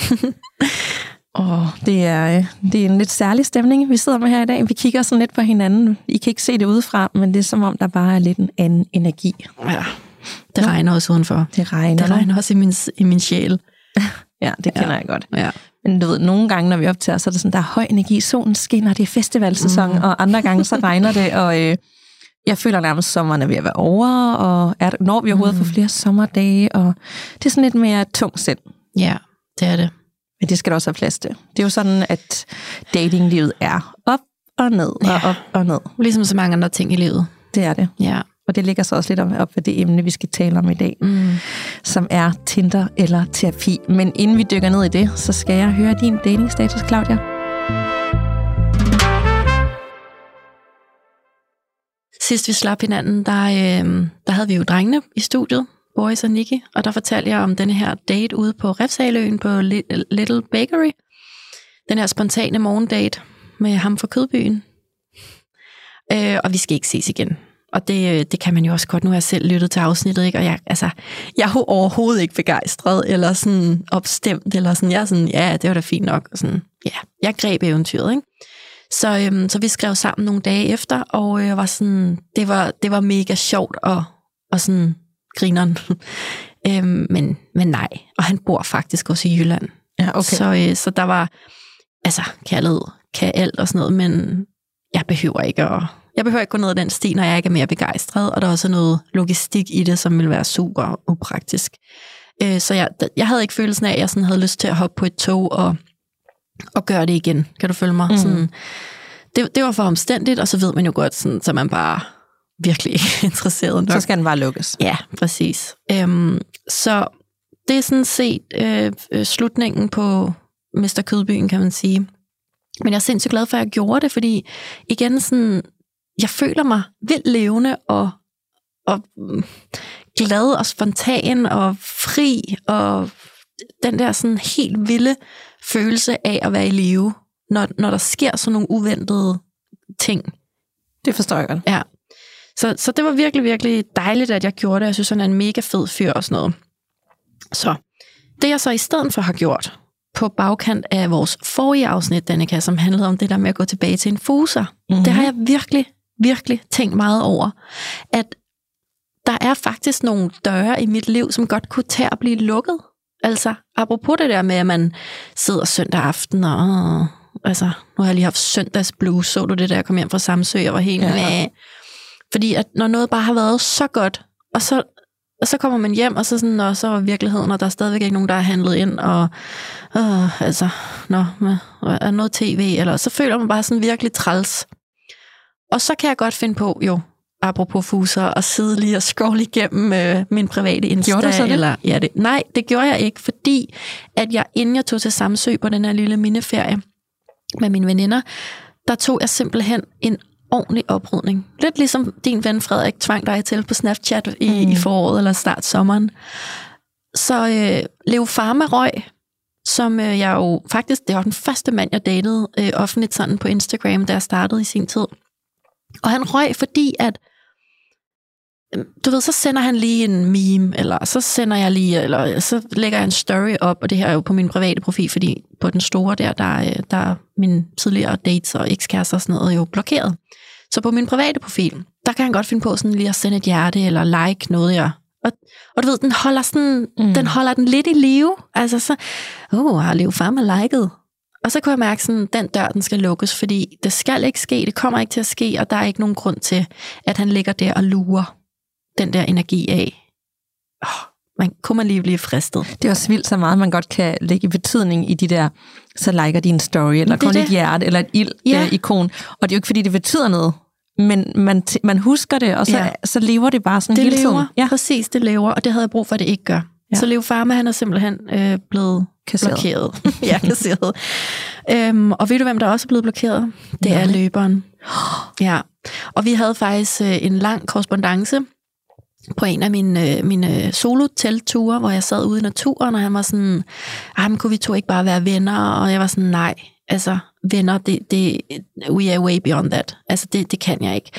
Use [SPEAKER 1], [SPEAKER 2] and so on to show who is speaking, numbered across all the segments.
[SPEAKER 1] Og det er, øh, det er en lidt særlig stemning, vi sidder med her i dag. Vi kigger sådan lidt på hinanden. I kan ikke se det udefra, men det er som om, der bare er lidt en anden energi.
[SPEAKER 2] Ja, det Nå. regner også udenfor.
[SPEAKER 1] Det regner.
[SPEAKER 2] Det regner også i min, i min sjæl.
[SPEAKER 1] ja, det kender ja. jeg godt.
[SPEAKER 2] Ja.
[SPEAKER 1] Men du ved, nogle gange, når vi optager, så er det sådan, der er høj energi, solen skinner, det er festivalsæson, mm. og andre gange, så regner det, og øh, jeg føler nærmest, at sommeren er ved at være over, og er, når vi overhovedet mm. får flere sommerdage, og det er sådan lidt mere tung sind.
[SPEAKER 2] Ja, det er det.
[SPEAKER 1] Men det skal der også have plads til. Det er jo sådan, at datinglivet er op og ned, og ja. op og ned.
[SPEAKER 2] Ligesom så mange andre ting i livet.
[SPEAKER 1] Det er det.
[SPEAKER 2] Ja.
[SPEAKER 1] Og det ligger så også lidt op ved det emne, vi skal tale om i dag, mm. som er Tinder eller terapi. Men inden vi dykker ned i det, så skal jeg høre din datingstatus, Claudia.
[SPEAKER 2] Sidst vi slap hinanden, der, øh, der havde vi jo drengene i studiet, Boris og Nikki, og der fortalte jeg om den her date ude på Refsaløen på Little Bakery. Den her spontane morgendate med ham fra Kødbyen. Øh, og vi skal ikke ses igen. Og det, øh, det kan man jo også godt. Nu har jeg selv lyttet til afsnittet, ikke? og jeg, altså, jeg er overhovedet ikke begejstret, eller sådan opstemt, eller sådan, jeg er sådan, ja, det var da fint nok. Og sådan, ja, jeg greb eventyret, ikke? Så, øhm, så vi skrev sammen nogle dage efter, og øh, var sådan, det var, det var mega sjovt og, og sådan grineren. øhm, men, men nej, og han bor faktisk også i Jylland.
[SPEAKER 1] Ja, okay.
[SPEAKER 2] Så, øh, så der var, altså kærlighed kan alt og sådan noget, men jeg behøver ikke at, jeg behøver ikke gå ned ad den sti, når jeg ikke er mere begejstret, og der er også noget logistik i det, som vil være super upraktisk. Øh, så jeg, jeg havde ikke følelsen af, at jeg sådan havde lyst til at hoppe på et tog og, og gøre det igen. Kan du følge mig? Mm. Sådan, det, det var for omstændigt, og så ved man jo godt, sådan, så man bare virkelig ikke interesseret nok.
[SPEAKER 1] Så skal den bare lukkes.
[SPEAKER 2] Ja, præcis. Øhm, så det er sådan set øh, øh, slutningen på Mr. Kødbyen, kan man sige. Men jeg er sindssygt glad for, at jeg gjorde det, fordi igen sådan, jeg føler mig vildt levende og, og mm, glad og spontan og fri og den der sådan helt vilde følelse af at være i live, når, når der sker sådan nogle uventede ting.
[SPEAKER 1] Det forstår jeg godt.
[SPEAKER 2] Ja. Så, så det var virkelig, virkelig dejligt, at jeg gjorde det. Jeg synes, han er en mega fed fyr og sådan noget. Så det jeg så i stedet for har gjort, på bagkant af vores forrige afsnit, Danika, som handlede om det der med at gå tilbage til en fuser, mm-hmm. det har jeg virkelig, virkelig tænkt meget over. At der er faktisk nogle døre i mit liv, som godt kunne tage at blive lukket. Altså, apropos det der med, at man sidder søndag aften og... Altså, nu har jeg lige haft søndagsblues. Så du det der, jeg kom hjem fra Samsø, og var helt ja. med. Fordi at når noget bare har været så godt, og så, og så kommer man hjem, og så, sådan, og så er virkeligheden, og der er stadigvæk ikke nogen, der har handlet ind, og øh, altså, nå, er noget tv, eller så føler man bare sådan virkelig træls. Og så kan jeg godt finde på, jo, apropos fuser, at sidde lige og scrolle igennem øh, min private Insta.
[SPEAKER 1] Gjorde du så det?
[SPEAKER 2] Eller, ja, det? Nej, det gjorde jeg ikke, fordi at jeg, inden jeg tog til Samsø på den her lille mindeferie med mine veninder, der tog jeg simpelthen en ordentlig oprydning. Lidt ligesom din ven Frederik tvang dig til på Snapchat i, mm. i foråret eller start sommeren. Så øh, Leo Pharma røg, som øh, jeg jo faktisk, det var den første mand, jeg datede øh, offentligt sådan på Instagram, da jeg startede i sin tid. Og han røg, fordi at Øhm, du ved, så sender han lige en meme, eller så sender jeg lige, eller så lægger jeg en story op, og det her er jo på min private profil, fordi på den store der, der, øh, der er min tidligere dates og ekskærester og sådan noget jo blokeret. Så på min private profil, der kan han godt finde på sådan lige at sende et hjerte, eller like noget, jeg og, og du ved, den holder, sådan, mm. den holder den lidt i live. Altså så, åh, oh, har Leo Farmer liket? Og så kunne jeg mærke, sådan, den dør, den skal lukkes, fordi det skal ikke ske, det kommer ikke til at ske, og der er ikke nogen grund til, at han ligger der og lurer den der energi af, oh, man, kunne man lige blive fristet.
[SPEAKER 1] Det er også vildt så meget, man godt kan lægge betydning i de der, så liker din story, eller kun et hjerte, eller et ild-ikon. Ja. Øh, og det er jo ikke, fordi det betyder noget, men man, man husker det, og så, ja. så lever det bare sådan
[SPEAKER 2] det
[SPEAKER 1] hele
[SPEAKER 2] lever,
[SPEAKER 1] tiden.
[SPEAKER 2] Ja. præcis, det lever, og det havde jeg brug for, at det ikke gør. Ja. Så Leo Farma, han er simpelthen øh, blevet
[SPEAKER 1] Kasseret.
[SPEAKER 2] blokeret. ja, kasseret. øhm, og ved du, hvem der også er blevet blokeret? Det er
[SPEAKER 1] Nej.
[SPEAKER 2] løberen. Ja, og vi havde faktisk øh, en lang korrespondence på en af mine, øh, mine solo-telture, hvor jeg sad ude i naturen, og han var sådan, men kunne vi to ikke bare være venner? Og jeg var sådan, nej, altså venner, det, det, we are way beyond that. Altså det, det kan jeg ikke.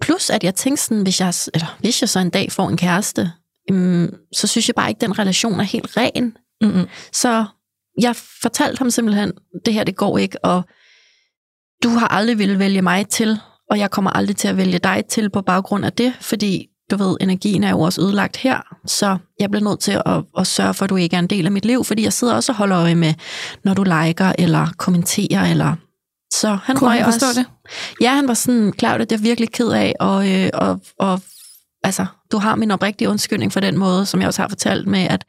[SPEAKER 2] Plus at jeg tænkte sådan, hvis jeg, eller, hvis jeg så en dag får en kæreste, øhm, så synes jeg bare ikke, den relation er helt ren.
[SPEAKER 1] Mm-mm.
[SPEAKER 2] Så jeg fortalte ham simpelthen, det her det går ikke, og du har aldrig ville vælge mig til, og jeg kommer aldrig til at vælge dig til på baggrund af det, fordi du ved, energien er jo også ødelagt her, så jeg bliver nødt til at, at sørge for, at du ikke er en del af mit liv, fordi jeg sidder også og holder øje med, når du liker eller kommenterer, eller så han
[SPEAKER 1] Kunne han forstå
[SPEAKER 2] også,
[SPEAKER 1] det?
[SPEAKER 2] Ja, han var sådan, klar, det er jeg virkelig ked af, og, øh, og, og altså, du har min oprigtige undskyldning for den måde, som jeg også har fortalt med, at,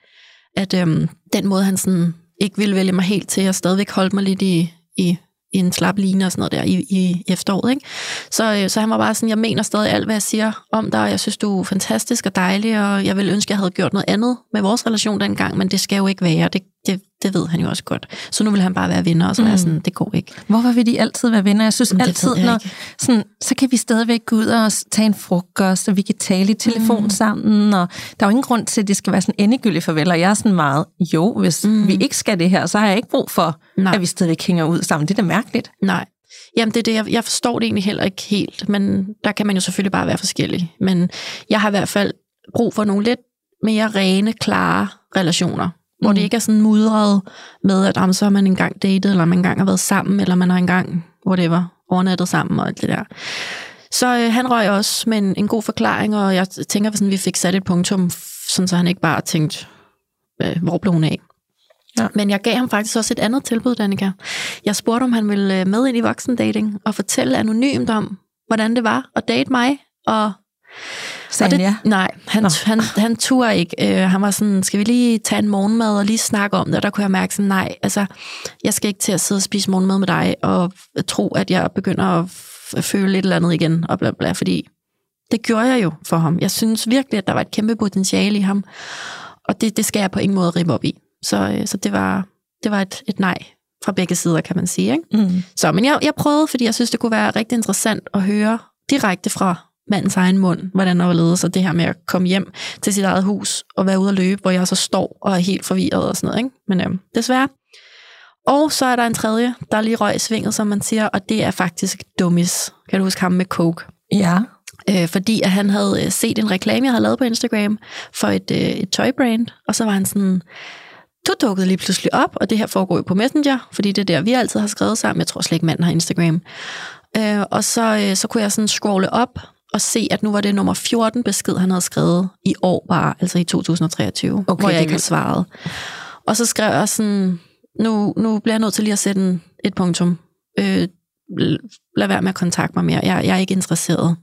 [SPEAKER 2] at øhm, den måde, han sådan ikke ville vælge mig helt til, og stadigvæk holdt mig lidt i, i en slap line og sådan noget der i, i efteråret. Ikke? Så, øh, så han var bare sådan, jeg mener stadig alt, hvad jeg siger om dig, og jeg synes, du er fantastisk og dejlig, og jeg ville ønske, jeg havde gjort noget andet med vores relation dengang, men det skal jo ikke være. Det, det, det ved han jo også godt. Så nu vil han bare være venner, og så mm. er jeg sådan, det går ikke.
[SPEAKER 1] Hvorfor vil de altid være venner? Jeg synes
[SPEAKER 2] Men det
[SPEAKER 1] altid,
[SPEAKER 2] jeg
[SPEAKER 1] når,
[SPEAKER 2] ikke.
[SPEAKER 1] sådan, så kan vi stadigvæk gå ud og tage en frokost, og vi kan tale i telefon mm. sammen, og der er jo ingen grund til, at det skal være sådan endegyldigt farvel, og jeg er sådan meget, jo, hvis mm. vi ikke skal det her, så har jeg ikke brug for,
[SPEAKER 2] Nej.
[SPEAKER 1] at vi stadigvæk hænger ud sammen. Det er da mærkeligt.
[SPEAKER 2] Nej. Jamen, det er det. Jeg, jeg forstår det egentlig heller ikke helt, men der kan man jo selvfølgelig bare være forskellig. Men jeg har i hvert fald brug for nogle lidt mere rene, klare relationer, hvor
[SPEAKER 1] Mm.
[SPEAKER 2] det ikke er sådan mudret med, at jamen, så har man engang datet, eller man engang har været sammen, eller man har engang, whatever, overnattet sammen og alt det der. Så øh, han røg også med en, en god forklaring, og jeg tænker, at vi fik sat et punktum, sådan så han ikke bare tænkte, øh, hvor blev hun af?
[SPEAKER 1] Ja.
[SPEAKER 2] Men jeg gav ham faktisk også et andet tilbud, Danika. Jeg spurgte, om han ville øh, med ind i voksendating og fortælle anonymt om, hvordan det var at date mig. Og,
[SPEAKER 1] Sagde
[SPEAKER 2] og det,
[SPEAKER 1] ja?
[SPEAKER 2] Nej, han,
[SPEAKER 1] Nå.
[SPEAKER 2] han, han turde ikke. Øh, han var sådan, skal vi lige tage en morgenmad og lige snakke om det? Og der kunne jeg mærke sådan, nej, altså, jeg skal ikke til at sidde og spise morgenmad med dig og tro, at jeg begynder at føle et eller andet igen, og bla bla, fordi det gjorde jeg jo for ham. Jeg synes virkelig, at der var et kæmpe potentiale i ham, og det, det skal jeg på ingen måde rippe op i. Så, øh, så det var, det var et, et nej fra begge sider, kan man sige. Ikke?
[SPEAKER 1] Mm.
[SPEAKER 2] Så, men jeg, jeg prøvede, fordi jeg synes, det kunne være rigtig interessant at høre direkte fra mandens egen mund, hvordan der var ledet sig det her med at komme hjem til sit eget hus og være ude at løbe, hvor jeg så står og er helt forvirret og sådan noget. Ikke? Men øhm, desværre. Og så er der en tredje, der lige røg i svinget, som man siger, og det er faktisk Dummies. Kan du huske ham med Coke?
[SPEAKER 1] Ja.
[SPEAKER 2] øh, fordi at han havde øh, set en reklame, jeg havde lavet på Instagram for et, øh, et tøjbrand, og så var han sådan, du dukkede lige pludselig op, og det her foregår jo på Messenger, fordi det er der, vi altid har skrevet sammen. Jeg tror slet ikke, manden har Instagram. Øh, og så, øh, så kunne jeg sådan scrolle op og se, at nu var det nummer 14 besked, han havde skrevet i år bare, altså i 2023,
[SPEAKER 1] Okay,
[SPEAKER 2] hvor jeg
[SPEAKER 1] er
[SPEAKER 2] ikke har svaret. Og så skrev jeg sådan, nu, nu bliver jeg nødt til lige at sætte en, et punktum. Øh, lad være med at kontakte mig mere. Jeg, jeg er ikke interesseret.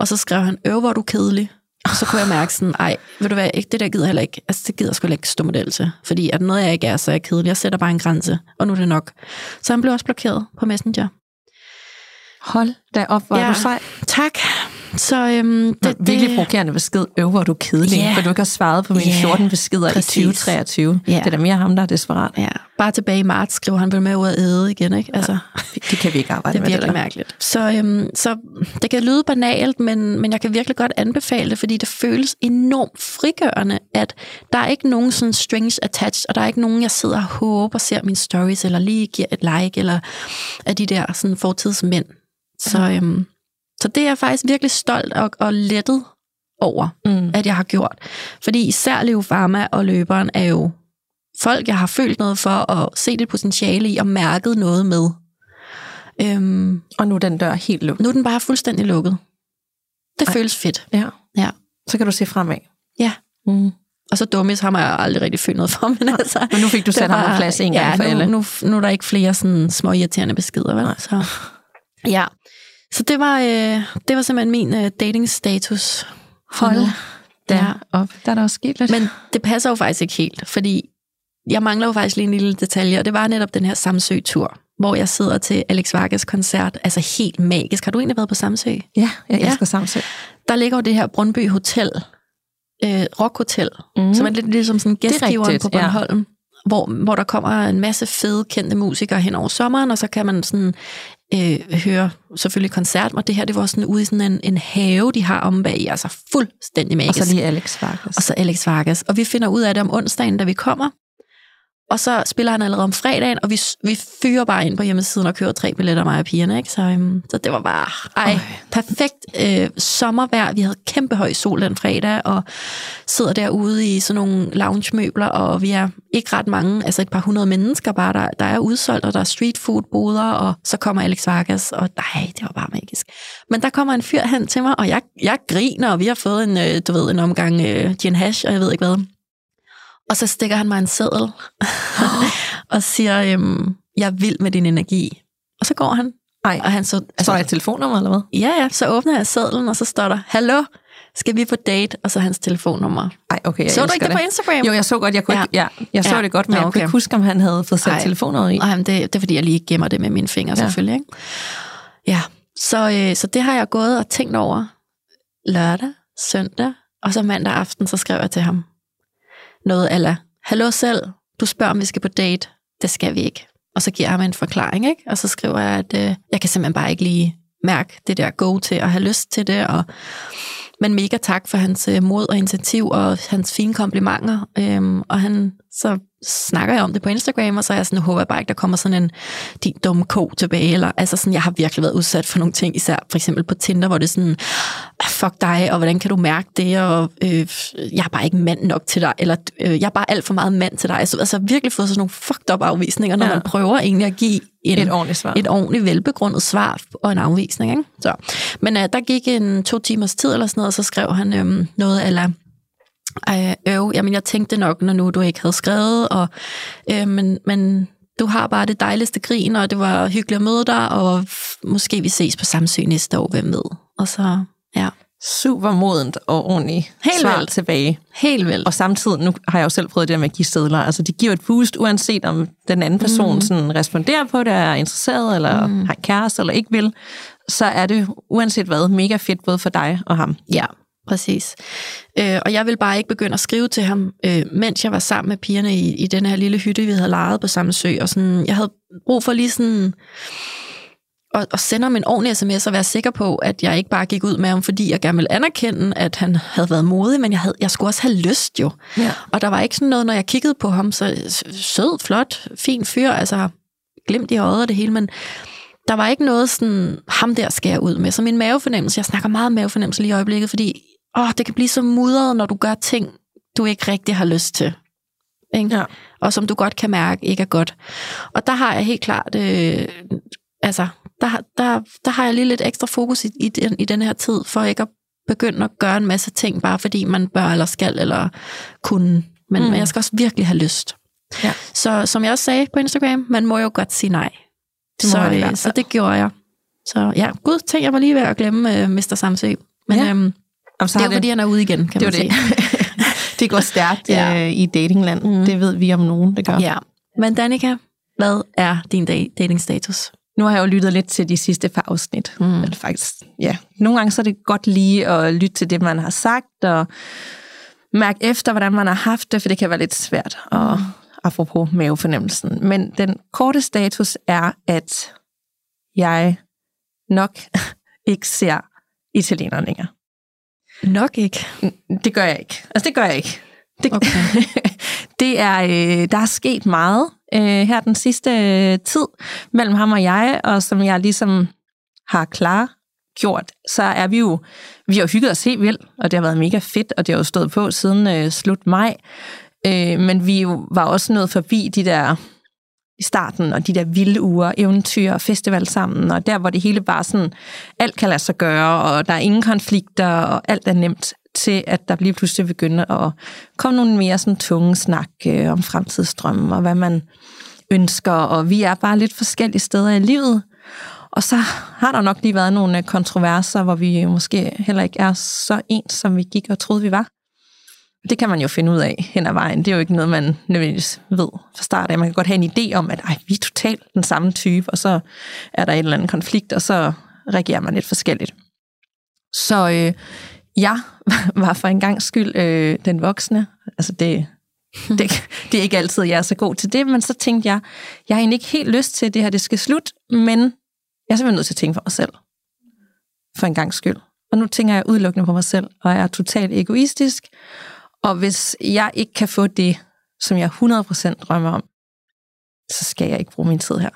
[SPEAKER 2] Og så skrev han, øv, hvor er du kedelig. Og så kunne jeg mærke sådan, ej, ved du hvad, ikke, det der gider jeg heller ikke. Altså, det gider jeg sgu ikke stå model til. Fordi at noget, jeg ikke er, så er jeg kedelig. Jeg sætter bare en grænse, og nu er det nok. Så han blev også blokeret på Messenger.
[SPEAKER 1] Hold da op, hvor ja.
[SPEAKER 2] Ja.
[SPEAKER 1] er du sej.
[SPEAKER 2] Tak. Så øhm,
[SPEAKER 1] Det,
[SPEAKER 2] det,
[SPEAKER 1] virkelig provokerende besked. Øv, hvor er du kedelig,
[SPEAKER 2] Ja.
[SPEAKER 1] for du ikke har svaret på mine
[SPEAKER 2] Ja,
[SPEAKER 1] 14 beskeder
[SPEAKER 2] præcis.
[SPEAKER 1] i 2023.
[SPEAKER 2] Ja.
[SPEAKER 1] Det er da mere ham, der er desperat.
[SPEAKER 2] Ja, bare tilbage i marts skriver han vel med ud at æde igen, ikke? Altså,
[SPEAKER 1] Det kan vi ikke arbejde
[SPEAKER 2] det er
[SPEAKER 1] med. det der.
[SPEAKER 2] mærkeligt. Så, øhm, så det kan lyde banalt, men, men jeg kan virkelig godt anbefale det, fordi det føles enormt frigørende, at der er ikke nogen sådan strings attached, og der er ikke nogen, jeg sidder og håber ser mine stories, eller lige giver et like, eller af de der sådan fortidsmænd. Så, øhm, så det er jeg faktisk virkelig stolt og, og lettet over,
[SPEAKER 1] Mm.
[SPEAKER 2] at jeg har gjort. Fordi især Leo Pharma og løberen er jo folk, jeg har følt noget for, og set et potentiale i, og mærket noget med. Øhm,
[SPEAKER 1] Og nu er den dør helt lukket.
[SPEAKER 2] nu er den bare fuldstændig lukket. Det
[SPEAKER 1] Ej.
[SPEAKER 2] Føles fedt.
[SPEAKER 1] Ja.
[SPEAKER 2] Ja.
[SPEAKER 1] Så kan du se fremad.
[SPEAKER 2] Ja.
[SPEAKER 1] Mm.
[SPEAKER 2] Og så dummis har jeg aldrig rigtig følt noget for, men altså...
[SPEAKER 1] Men nu fik du sat ham
[SPEAKER 2] var-
[SPEAKER 1] på plads en gang
[SPEAKER 2] ja,
[SPEAKER 1] for
[SPEAKER 2] nu,
[SPEAKER 1] alle.
[SPEAKER 2] Nu, nu er der ikke flere sådan små irriterende beskeder, vel?
[SPEAKER 1] Nej.
[SPEAKER 2] Så, ja. Så det var, øh, det var simpelthen min øh, dating-status.
[SPEAKER 1] Hold
[SPEAKER 2] Ja.
[SPEAKER 1] op. Der er der også sket lidt.
[SPEAKER 2] Men det passer jo faktisk ikke helt, fordi jeg mangler jo faktisk lige en lille detalje, og det var netop den her Samsø-tur, hvor jeg sidder til Alex Vargas koncert, altså helt magisk. Har du egentlig været på Samsø?
[SPEAKER 1] ja, jeg
[SPEAKER 2] Ja.
[SPEAKER 1] elsker Samsø.
[SPEAKER 2] Der ligger jo det her Brøndby Hotel, øh, Rock Hotel,
[SPEAKER 1] Mm.
[SPEAKER 2] som er lidt ligesom sådan
[SPEAKER 1] er
[SPEAKER 2] gæstgiveren på
[SPEAKER 1] ja.
[SPEAKER 2] Bornholm. hvor, hvor der kommer en masse fede, kendte musikere hen over sommeren, og så kan man sådan øh, høre selvfølgelig koncert, og det her, det var sådan ude i sådan en, en have, de har om bag, altså fuldstændig magisk.
[SPEAKER 1] Og så lige Alex Vargas.
[SPEAKER 2] Og så Alex Vargas. Og vi finder ud af det om onsdagen, da vi kommer, og så spiller han allerede om fredagen, og vi, vi fyrer bare ind på hjemmesiden og kører tre billetter, mig og pigerne. Ikke? Så, um, så det var bare ej, perfekt øh, sommervejr. Vi havde kæmpe høj sol den fredag, og sidder derude i sådan nogle lounge-møbler, og vi er ikke ret mange, altså et par hundrede mennesker bare, der, der er udsolgt, og der er street food boder, og så kommer Alex Vargas, og nej, det var bare magisk. Men der kommer en fyr hen til mig, og jeg, jeg griner, og vi har fået en, øh, du ved, en omgang øh, gin hash, og jeg ved ikke hvad. Og så stikker han mig en seddel og siger, øhm, jeg er vild med din energi. Og så går han.
[SPEAKER 1] Ej,
[SPEAKER 2] og han så,
[SPEAKER 1] altså, så er et telefonnummer, eller hvad?
[SPEAKER 2] Ja, ja, så åbner jeg sedlen, og så står der, hallo, skal vi på date? Og så hans telefonnummer.
[SPEAKER 1] Ej, okay,
[SPEAKER 2] så du ikke det, det på Instagram?
[SPEAKER 1] Jo, jeg så godt, jeg, kunne ja. Ikke, ja, jeg så ja. det godt, men ja, okay. jeg kunne ikke huske, om han havde fået sat telefonnummeret i.
[SPEAKER 2] Nej, men det, det er fordi, jeg lige gemmer det med mine fingre, ja. selvfølgelig. Ikke? Ja, så, øh, så det har jeg gået og tænkt over lørdag, søndag, og så mandag aften, så skrev jeg til ham, noget ala, hallo selv, du spørger, om vi skal på date. Det skal vi ikke. Og så giver jeg ham en forklaring, ikke? Og så skriver jeg, at øh, jeg kan simpelthen bare ikke lige mærke det der go til at have lyst til det, og men mega tak for hans øh, mod og initiativ og hans fine komplimenter. Øhm, og han, så snakker jeg om det på Instagram, og så er jeg sådan, håber jeg bare ikke, der kommer sådan en din dumme ko tilbage. Eller, altså sådan, jeg har virkelig været udsat for nogle ting, især for eksempel på Tinder, hvor det er sådan, ah, fuck dig, og hvordan kan du mærke det, og øh, jeg er bare ikke mand nok til dig, eller øh, jeg er bare alt for meget mand til dig. Altså, altså virkelig fået sådan nogle fucked up afvisninger, når ja. man prøver egentlig at give en,
[SPEAKER 1] et ordentligt svar.
[SPEAKER 2] Et ordentligt velbegrundet svar og en afvisning. Ikke? Så. Men uh, der gik en to timers tid eller sådan noget, og så skrev han øhm, noget eller øv, jamen jeg tænkte nok, når nu du ikke havde skrevet, og, øh, men, men du har bare det dejligste grin, og det var hyggeligt at møde dig, og måske vi ses på Samsø næste år, hvem ved. Og så, ja.
[SPEAKER 1] Super modent og ordentligt Helt svar vel. tilbage.
[SPEAKER 2] Helt vel.
[SPEAKER 1] Og samtidig, nu har jeg jo selv prøvet det der med at give stedler, altså det giver et boost, uanset om den anden person mm. sådan responderer på det, er interesseret, eller mm. har kæreste, eller ikke vil, så er det uanset hvad mega fedt både for dig og ham.
[SPEAKER 2] Ja, Præcis. Øh, og jeg vil bare ikke begynde at skrive til ham, øh, mens jeg var sammen med pigerne i, i den her lille hytte, vi havde lejet på samme sø. Og sådan, jeg havde brug for lige sådan at, at sende ham en ordentlig sms og være sikker på, at jeg ikke bare gik ud med ham, fordi jeg gerne ville anerkende, at han havde været modig, men jeg, havde, jeg skulle også have lyst jo. Ja. Og der var ikke sådan noget, når jeg kiggede på ham, så sød, flot, fin fyr, altså glimt i øjet og det hele, men der var ikke noget sådan, ham der skal jeg ud med. Så min mavefornemmelse, jeg snakker meget mavefornemmelse lige i øjeblikket, fordi åh, det kan blive så mudret, når du gør ting, du ikke rigtig har lyst til. Ikke? Ja. Og som du godt kan mærke, ikke er godt. Og der har jeg helt klart, øh, altså, der, der, der har jeg lige lidt ekstra fokus i, i, den, i den her tid, for ikke at begynde at gøre en masse ting, bare fordi man bør eller skal eller kunne. Men, mm. men jeg skal også virkelig have lyst. Ja. Så som jeg også sagde på Instagram, man må jo godt sige nej. Det så, det så det gjorde jeg. Så ja, gud, tænk, jeg var lige ved at glemme uh, Mr. Samsø. Men ja. øhm, så det er jo fordi, han er ude igen, kan det man sige.
[SPEAKER 1] Det. det går stærkt ja. øh, i datingland. Mm. Det ved vi om nogen, det gør.
[SPEAKER 2] Ja. Men Danika, hvad er din datingstatus?
[SPEAKER 1] Nu har jeg jo lyttet lidt til de sidste par afsnit. Mm. Eller faktisk, ja. Nogle gange så er det godt lige at lytte til det, man har sagt, og mærke efter, hvordan man har haft det, for det kan være lidt svært, og mm. apropos mavefornemmelsen. Men den korte status er, at jeg nok ikke ser italienere længere.
[SPEAKER 2] Nok ikke.
[SPEAKER 1] Det gør jeg ikke. Altså, det gør jeg ikke. Det, okay. det er, øh, der er sket meget øh, her den sidste øh, tid mellem ham og jeg, og som jeg ligesom har klar gjort, så er vi jo, vi har hygget os helt vildt, og det har været mega fedt, og det har jo stået på siden øh, slut maj. Øh, men vi var også nået forbi de der i starten, og de der vilde uger, eventyr og festival sammen, og der, hvor det hele bare sådan, alt kan lade sig gøre, og der er ingen konflikter, og alt er nemt, til at der lige pludselig begynder at komme nogle mere sådan tunge snak øh, om fremtidsdrømme, og hvad man ønsker, og vi er bare lidt forskellige steder i livet. Og så har der nok lige været nogle øh, kontroverser, hvor vi måske heller ikke er så ens, som vi gik og troede, vi var. Det kan man jo finde ud af hen ad vejen. Det er jo ikke noget, man nødvendigvis ved fra start af. Man kan godt have en idé om, at Ej, vi er totalt den samme type, og så er der en eller anden konflikt, og så reagerer man lidt forskelligt. Så øh, jeg var for en gang skyld øh, den voksne. Altså det det, det er ikke altid, jeg er så god til det, men så tænkte jeg, jeg har egentlig ikke helt lyst til, at det her det skal slutte, men jeg er simpelthen nødt til at tænke for mig selv. For en gang skyld. Og nu tænker jeg udelukkende på mig selv, og jeg er totalt egoistisk. Og hvis jeg ikke kan få det, som jeg 100% drømmer om, så skal jeg ikke bruge min tid her.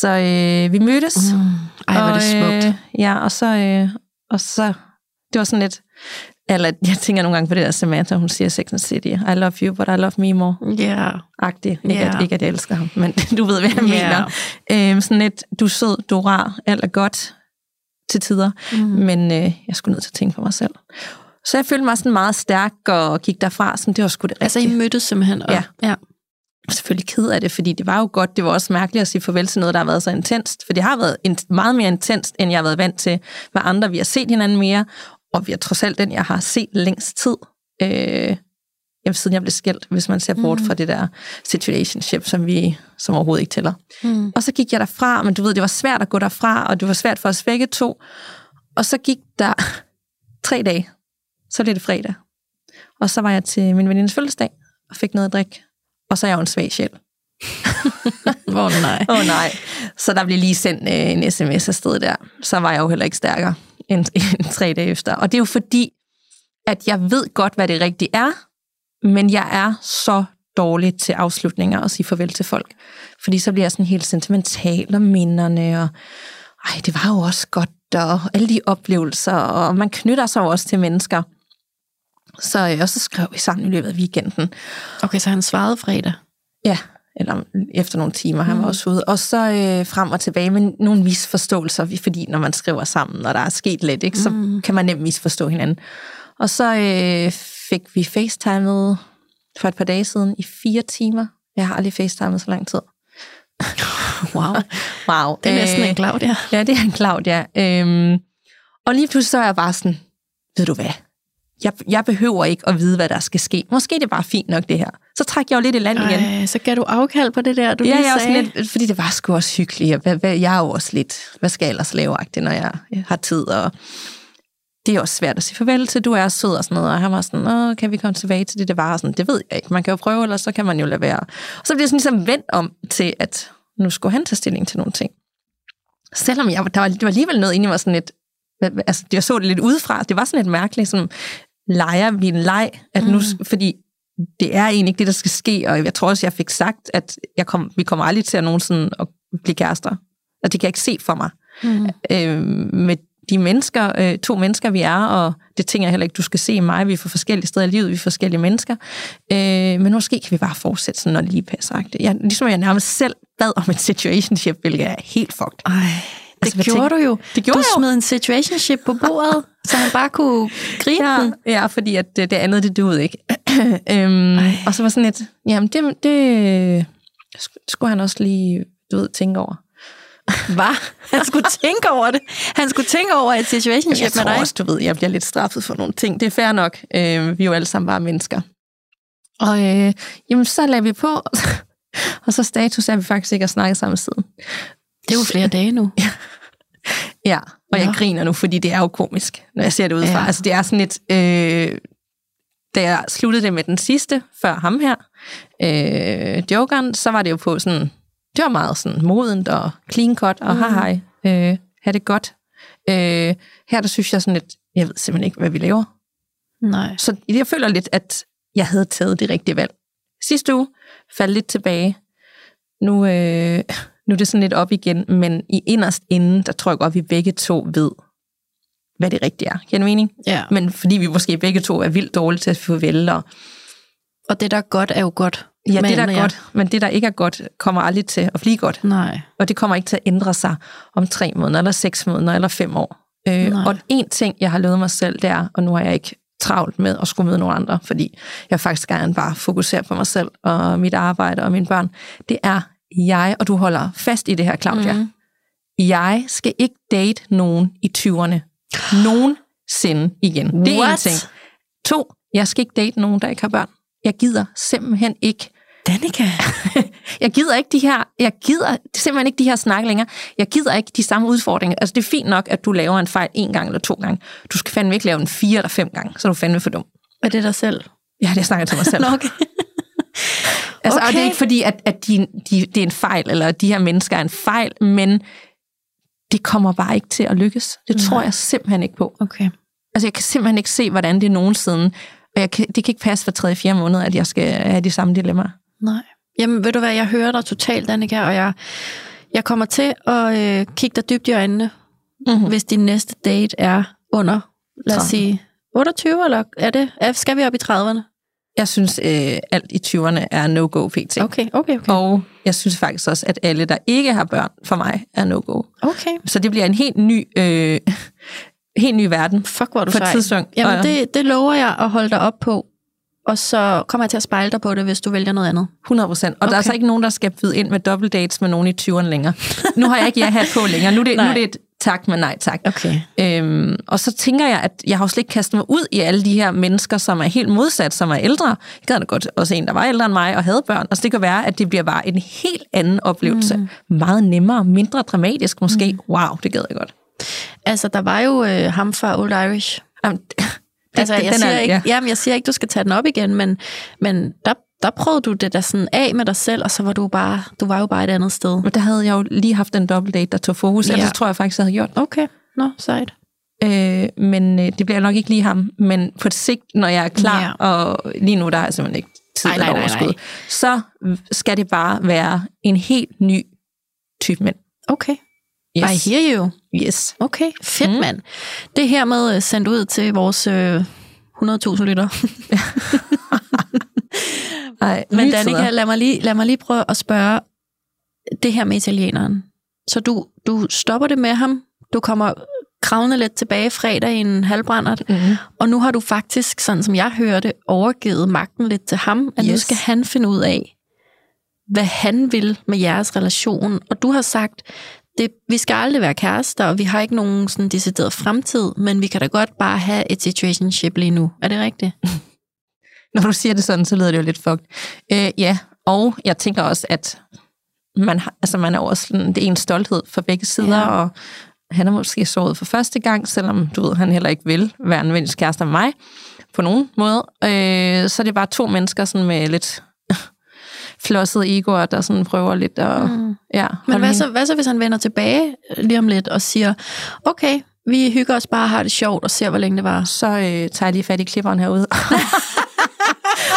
[SPEAKER 1] Så øh, vi mødtes.
[SPEAKER 2] Mm. Ej, hvor er det
[SPEAKER 1] og,
[SPEAKER 2] smukt.
[SPEAKER 1] Øh, ja, og så, øh, og så, det var sådan lidt, eller jeg tænker nogle gange på det der Samantha, hun siger Sex and City, I love you, but I love me more.
[SPEAKER 2] Ja.
[SPEAKER 1] Agtigt. Ikke,
[SPEAKER 2] Ja.
[SPEAKER 1] at, ikke at jeg elsker ham, men du ved, hvad jeg
[SPEAKER 2] Ja.
[SPEAKER 1] mener. Øhm, sådan lidt, du er sød, du er rar, alt er godt til tider,
[SPEAKER 2] Mm.
[SPEAKER 1] men øh, jeg skulle nødt til at tænke på mig selv. Så jeg følte mig sådan meget stærk og gik derfra, sådan, det var sgu det
[SPEAKER 2] Altså,
[SPEAKER 1] rigtige.
[SPEAKER 2] I mødtes simpelthen. Og,
[SPEAKER 1] Ja.
[SPEAKER 2] ja.
[SPEAKER 1] selvfølgelig ked af det, fordi det var jo godt. Det var også mærkeligt at sige farvel til noget, der har været så intenst. For det har været in- meget mere intenst, end jeg har været vant til med andre. Vi har set hinanden mere, og vi er trods alt den, jeg har set længst tid. Øh, jamen, siden jeg blev skilt, hvis man ser bort
[SPEAKER 2] Mm.
[SPEAKER 1] fra det der situationship, som vi som overhovedet ikke tæller.
[SPEAKER 2] Mm.
[SPEAKER 1] Og så gik jeg derfra, men du ved, det var svært at gå derfra, og det var svært for os begge to. Og så gik der tre dage. Så blev det fredag. Og så var jeg til min venindes fødselsdag, og fik noget at drikke. Og så er jeg jo en svag sjæl.
[SPEAKER 2] Hvor nej.
[SPEAKER 1] Åh oh, nej. Så der blev lige sendt øh, en sms afsted der. Så var jeg jo heller ikke stærkere end, end tre dage efter. Og det er jo fordi, at jeg ved godt, hvad det rigtige er, men jeg er så dårlig til afslutninger og sige farvel til folk. Fordi så bliver jeg sådan helt sentimental om minderne, og ej, det var jo også godt, og alle de oplevelser, og man knytter sig også til mennesker. Så, øh, og så skrev vi sammen i løbet af weekenden.
[SPEAKER 2] Okay, så han svarede fredag.
[SPEAKER 1] Ja, eller efter nogle timer, han var
[SPEAKER 2] Mm.
[SPEAKER 1] også ude. Og så øh, frem og tilbage med nogle misforståelser, fordi når man skriver sammen, og der er sket lidt, ikke, så
[SPEAKER 2] Mm.
[SPEAKER 1] kan man nemt misforstå hinanden. Og så øh, fik vi facetimet for et par dage siden i fire timer. Jeg har aldrig facetimet så lang tid.
[SPEAKER 2] Wow.
[SPEAKER 1] Wow.
[SPEAKER 2] Det er næsten
[SPEAKER 1] Øh,
[SPEAKER 2] en Claudia.
[SPEAKER 1] Ja, det er en Claudia. Øhm, og lige pludselig så er jeg bare sådan, ved du hvad, jeg, jeg behøver ikke at vide, hvad der skal ske. Måske det er bare fint nok, det her. Så trækker jeg jo lidt i land igen.
[SPEAKER 2] Ej, så gav du afkald på det der, du
[SPEAKER 1] Ja,
[SPEAKER 2] lige
[SPEAKER 1] jeg er også
[SPEAKER 2] sagde.
[SPEAKER 1] lidt, fordi det var sgu også hyggeligt. Hvad, hvad, jeg er jo også lidt, hvad skal jeg ellers lave når jeg har tid, og det er også svært at sige farvel til, du er sød og sådan noget, og han var sådan, Åh, kan vi komme tilbage til det, det var og sådan, det ved jeg ikke, man kan jo prøve, eller så kan man jo lade være. Og så bliver jeg sådan ligesom vendt om til, at nu skulle han tage stilling til nogle ting. Selvom jeg, der var, det var alligevel noget inde i mig sådan lidt, altså jeg så det lidt udefra, det var sådan lidt mærkeligt, sådan, leger vi en leg, at nu,
[SPEAKER 2] Mm.
[SPEAKER 1] fordi det er egentlig ikke det, der skal ske, og jeg tror også, jeg fik sagt, at jeg kom, vi kommer aldrig til at nogensinde at blive kærester. Og det kan jeg ikke se for mig.
[SPEAKER 2] Mm.
[SPEAKER 1] Øh, med de mennesker, øh, to mennesker vi er, og det tænker jeg heller ikke, du skal se i mig, vi er fra forskellige steder i livet, vi er forskellige mennesker. Øh, men måske kan vi bare fortsætte sådan, når det lige passer. Jeg, ligesom jeg nærmest selv bad om et situationship, hvilket er helt fucked.
[SPEAKER 2] Ej,
[SPEAKER 1] Altså, hvad
[SPEAKER 2] gjorde
[SPEAKER 1] tænk-
[SPEAKER 2] du jo.
[SPEAKER 1] Det gjorde
[SPEAKER 2] du
[SPEAKER 1] jeg jo.
[SPEAKER 2] smed en situationship på bordet, så han bare kunne gribe
[SPEAKER 1] Ja,
[SPEAKER 2] den.
[SPEAKER 1] ja, fordi at det, det andet, det duede ikke. øhm,
[SPEAKER 2] Ej.
[SPEAKER 1] og så var sådan lidt, jamen det, det sk- skulle han også lige, du ved, tænke over.
[SPEAKER 2] Hvad? Han skulle tænke over det. Han skulle tænke over et situationship
[SPEAKER 1] Jeg
[SPEAKER 2] med
[SPEAKER 1] tror
[SPEAKER 2] dig.
[SPEAKER 1] også, du ved, jeg bliver lidt straffet for nogle ting. Det er fair nok. Øh, vi er jo alle sammen bare mennesker. Og øh, jamen, så lagde vi på, og så status er vi faktisk ikke at snakke sammen siden.
[SPEAKER 2] Det er jo flere dage nu.
[SPEAKER 1] Ja, og jeg
[SPEAKER 2] Nå.
[SPEAKER 1] griner nu, fordi det er jo komisk, når jeg ser det udefra.
[SPEAKER 2] Ja.
[SPEAKER 1] Ja. Altså, det er sådan lidt... Øh, da jeg sluttede det med den sidste, før ham her, øh, jokeren, så var det jo på sådan... Det var meget sådan modent og clean cut, og
[SPEAKER 2] mm.
[SPEAKER 1] hej hej, øh, have det godt. Øh, her der synes jeg sådan lidt, jeg ved simpelthen ikke, hvad vi laver.
[SPEAKER 2] Nej.
[SPEAKER 1] Så jeg føler lidt, at jeg havde taget det rigtige valg. Sidste uge faldt lidt tilbage. Nu, øh, nu er det sådan lidt op igen, men i inderst inden, der tror jeg godt, at vi begge to ved, hvad det rigtige er. Giver det mening?
[SPEAKER 2] Ja.
[SPEAKER 1] Men fordi vi måske begge to er vildt dårlige til at få farvel, og
[SPEAKER 2] Og det, der er godt, er jo godt.
[SPEAKER 1] ja, det der
[SPEAKER 2] Men,
[SPEAKER 1] er godt, men det der ikke er godt, kommer aldrig til at blive godt.
[SPEAKER 2] Nej.
[SPEAKER 1] Og det kommer ikke til at ændre sig om tre måneder, eller seks måneder, eller fem år. Øh,
[SPEAKER 2] Nej.
[SPEAKER 1] og en ting, jeg har lovet mig selv, det er, og nu har jeg ikke travlt med at skulle møde nogle andre, fordi jeg faktisk gerne bare fokuserer på mig selv og mit arbejde og mine børn, det er jeg, og du holder fast i det her, Claudia. Mm. Jeg skal ikke date nogen i 20'erne. Nogensinde igen. Det er en
[SPEAKER 2] What?
[SPEAKER 1] ting. To, jeg skal ikke date nogen, der ikke har børn. Jeg gider simpelthen ikke
[SPEAKER 2] Danika.
[SPEAKER 1] jeg gider ikke de her, jeg gider simpelthen ikke de her snakke længere. Jeg gider ikke de samme udfordringer. Altså, det er fint nok, at du laver en fejl en gang eller to gange. Du skal fandme ikke lave den fire eller fem gange, så er du fandme for dum.
[SPEAKER 2] Er det dig selv?
[SPEAKER 1] Ja, det snakker jeg til mig selv.
[SPEAKER 2] Okay.
[SPEAKER 1] Altså, okay. Og det er ikke fordi, at, at de, de, det er en fejl, eller at de her mennesker er en fejl, men det kommer bare ikke til at lykkes. Det tror
[SPEAKER 2] Nej.
[SPEAKER 1] jeg simpelthen ikke på.
[SPEAKER 2] okay.
[SPEAKER 1] Altså, jeg kan simpelthen ikke se, hvordan det nogensinde... Og jeg kan, det kan ikke passe for 3-4 måneder, at jeg skal have de samme dilemmaer.
[SPEAKER 2] Nej. Jamen, ved du hvad, jeg hører dig totalt, Annika, og jeg, jeg kommer til at øh, kigge dig dybt i øjnene,
[SPEAKER 1] Mm-hmm.
[SPEAKER 2] hvis din næste date er under, lad os
[SPEAKER 1] 30.
[SPEAKER 2] sige, 28, eller er det, skal vi op i 30'erne?
[SPEAKER 1] Jeg synes, øh, alt i 20'erne er no-go pt.
[SPEAKER 2] Okay, okay, okay.
[SPEAKER 1] Og jeg synes faktisk også, at alle, der ikke har børn, for mig er no-go.
[SPEAKER 2] Okay.
[SPEAKER 1] Så det bliver en helt ny, øh, helt ny verden
[SPEAKER 2] Fuck, hvor du
[SPEAKER 1] et
[SPEAKER 2] sej.
[SPEAKER 1] tidspunkt.
[SPEAKER 2] Jamen,
[SPEAKER 1] Og
[SPEAKER 2] det, det lover jeg at holde dig op på, og så kommer jeg til at spejle dig på det, hvis du vælger noget andet.
[SPEAKER 1] 100 procent. Og okay. der er så ikke nogen, der skal byde ind med double dates med nogen i 20'erne længere. Nu har jeg ikke jeg hat på længere. Nu er det, nu er det et tak, men nej tak.
[SPEAKER 2] Okay.
[SPEAKER 1] Øhm, og så tænker jeg, at jeg har jo slet ikke kastet mig ud i alle de her mennesker, som er helt modsat, som er ældre. Jeg gad da godt også en, der var ældre end mig og havde børn. Altså det kan være, at det bliver bare en helt anden oplevelse. Mm. Meget nemmere, mindre dramatisk måske. Mm. Wow, det gad jeg godt.
[SPEAKER 2] Altså, der var jo øh, ham fra Old Irish.
[SPEAKER 1] Jamen, det,
[SPEAKER 2] Altså, jeg,
[SPEAKER 1] den
[SPEAKER 2] siger
[SPEAKER 1] er-
[SPEAKER 2] ikke,
[SPEAKER 1] ja.
[SPEAKER 2] jamen, jeg siger ikke, du skal tage den op igen, men, men der, der prøvede du det der sådan af med dig selv, og så var du bare, du var jo bare et andet sted.
[SPEAKER 1] Men der havde jeg jo lige haft en double date, der tog fokus. Ja. Ellers tror jeg faktisk, jeg havde gjort.
[SPEAKER 2] Okay, nå, sejt.
[SPEAKER 1] Øh, men øh, det bliver nok ikke lige ham. Men på sigt, når jeg er klar,
[SPEAKER 2] Ja.
[SPEAKER 1] og lige nu der er simpelthen ikke tid
[SPEAKER 2] nej, nej,
[SPEAKER 1] overskud,
[SPEAKER 2] nej.
[SPEAKER 1] så skal det bare være en helt ny type mænd.
[SPEAKER 2] Okay,
[SPEAKER 1] Yes.
[SPEAKER 2] I hear you.
[SPEAKER 1] yes.
[SPEAKER 2] Okay, fedt
[SPEAKER 1] Mm.
[SPEAKER 2] mm. mand. Det her med øh, sendt ud til vores øh, 100.000 lytter.
[SPEAKER 1] Ej,
[SPEAKER 2] Men Danika, lad mig, lige, lad mig lige prøve at spørge det her med italieneren. Så du, du stopper det med ham, du kommer kravende lidt tilbage fredag i en halvbrændert,
[SPEAKER 1] Mhm.
[SPEAKER 2] og nu har du faktisk, sådan som jeg hører det, overgivet magten lidt til ham, at yes. nu skal han finde ud af, hvad han vil med jeres relation. Og du har sagt, det, vi skal aldrig være kærester, og vi har ikke nogen sådan decideret fremtid, men vi kan da godt bare have et situationship lige nu. Er det rigtigt?
[SPEAKER 1] Når du siger det sådan, så lyder det jo lidt fucked. Øh, ja, og jeg tænker også, at man, har, altså man er også sådan, det er en stolthed for begge sider,
[SPEAKER 2] Ja.
[SPEAKER 1] og han er måske såret for første gang, selvom du ved, han heller ikke vil være en venlig kæreste med mig, på nogen måde. Øh, så er det bare to mennesker sådan med lidt flossede egoer, der sådan prøver lidt at... Mm. Ja,
[SPEAKER 2] Men hvad så, hvad så, hvis han vender tilbage lige om lidt og siger, okay, vi hygger os bare har det sjovt og ser, hvor længe det var.
[SPEAKER 1] så øh, tager jeg lige fat i klipperen herude.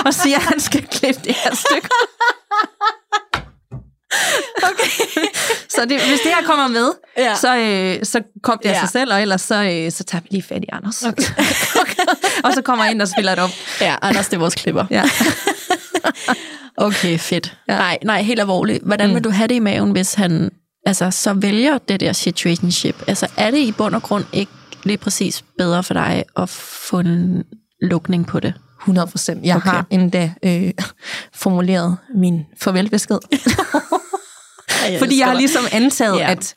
[SPEAKER 1] og siger, at han skal klippe det her stykke. okay. så det, hvis det her kommer med,
[SPEAKER 2] Ja.
[SPEAKER 1] så, øh, så kom det af
[SPEAKER 2] Ja.
[SPEAKER 1] sig selv, og ellers så, øh, så tager vi lige fat i Anders. Okay. og så kommer ind og spiller det op.
[SPEAKER 2] Ja, Anders, det er vores klipper.
[SPEAKER 1] Ja.
[SPEAKER 2] Okay, fedt.
[SPEAKER 1] Ja.
[SPEAKER 2] Nej, nej, helt alvorligt. Hvordan vil
[SPEAKER 1] Mm.
[SPEAKER 2] du have det i maven, hvis han altså, så vælger det der situationship? Altså, er det i bund og grund ikke lige præcis bedre for dig at få en lukning på det?
[SPEAKER 1] 100 procent. Jeg okay. Har endda øh, formuleret min farvelbesked. Fordi jeg har ligesom antaget,
[SPEAKER 2] Ja.
[SPEAKER 1] at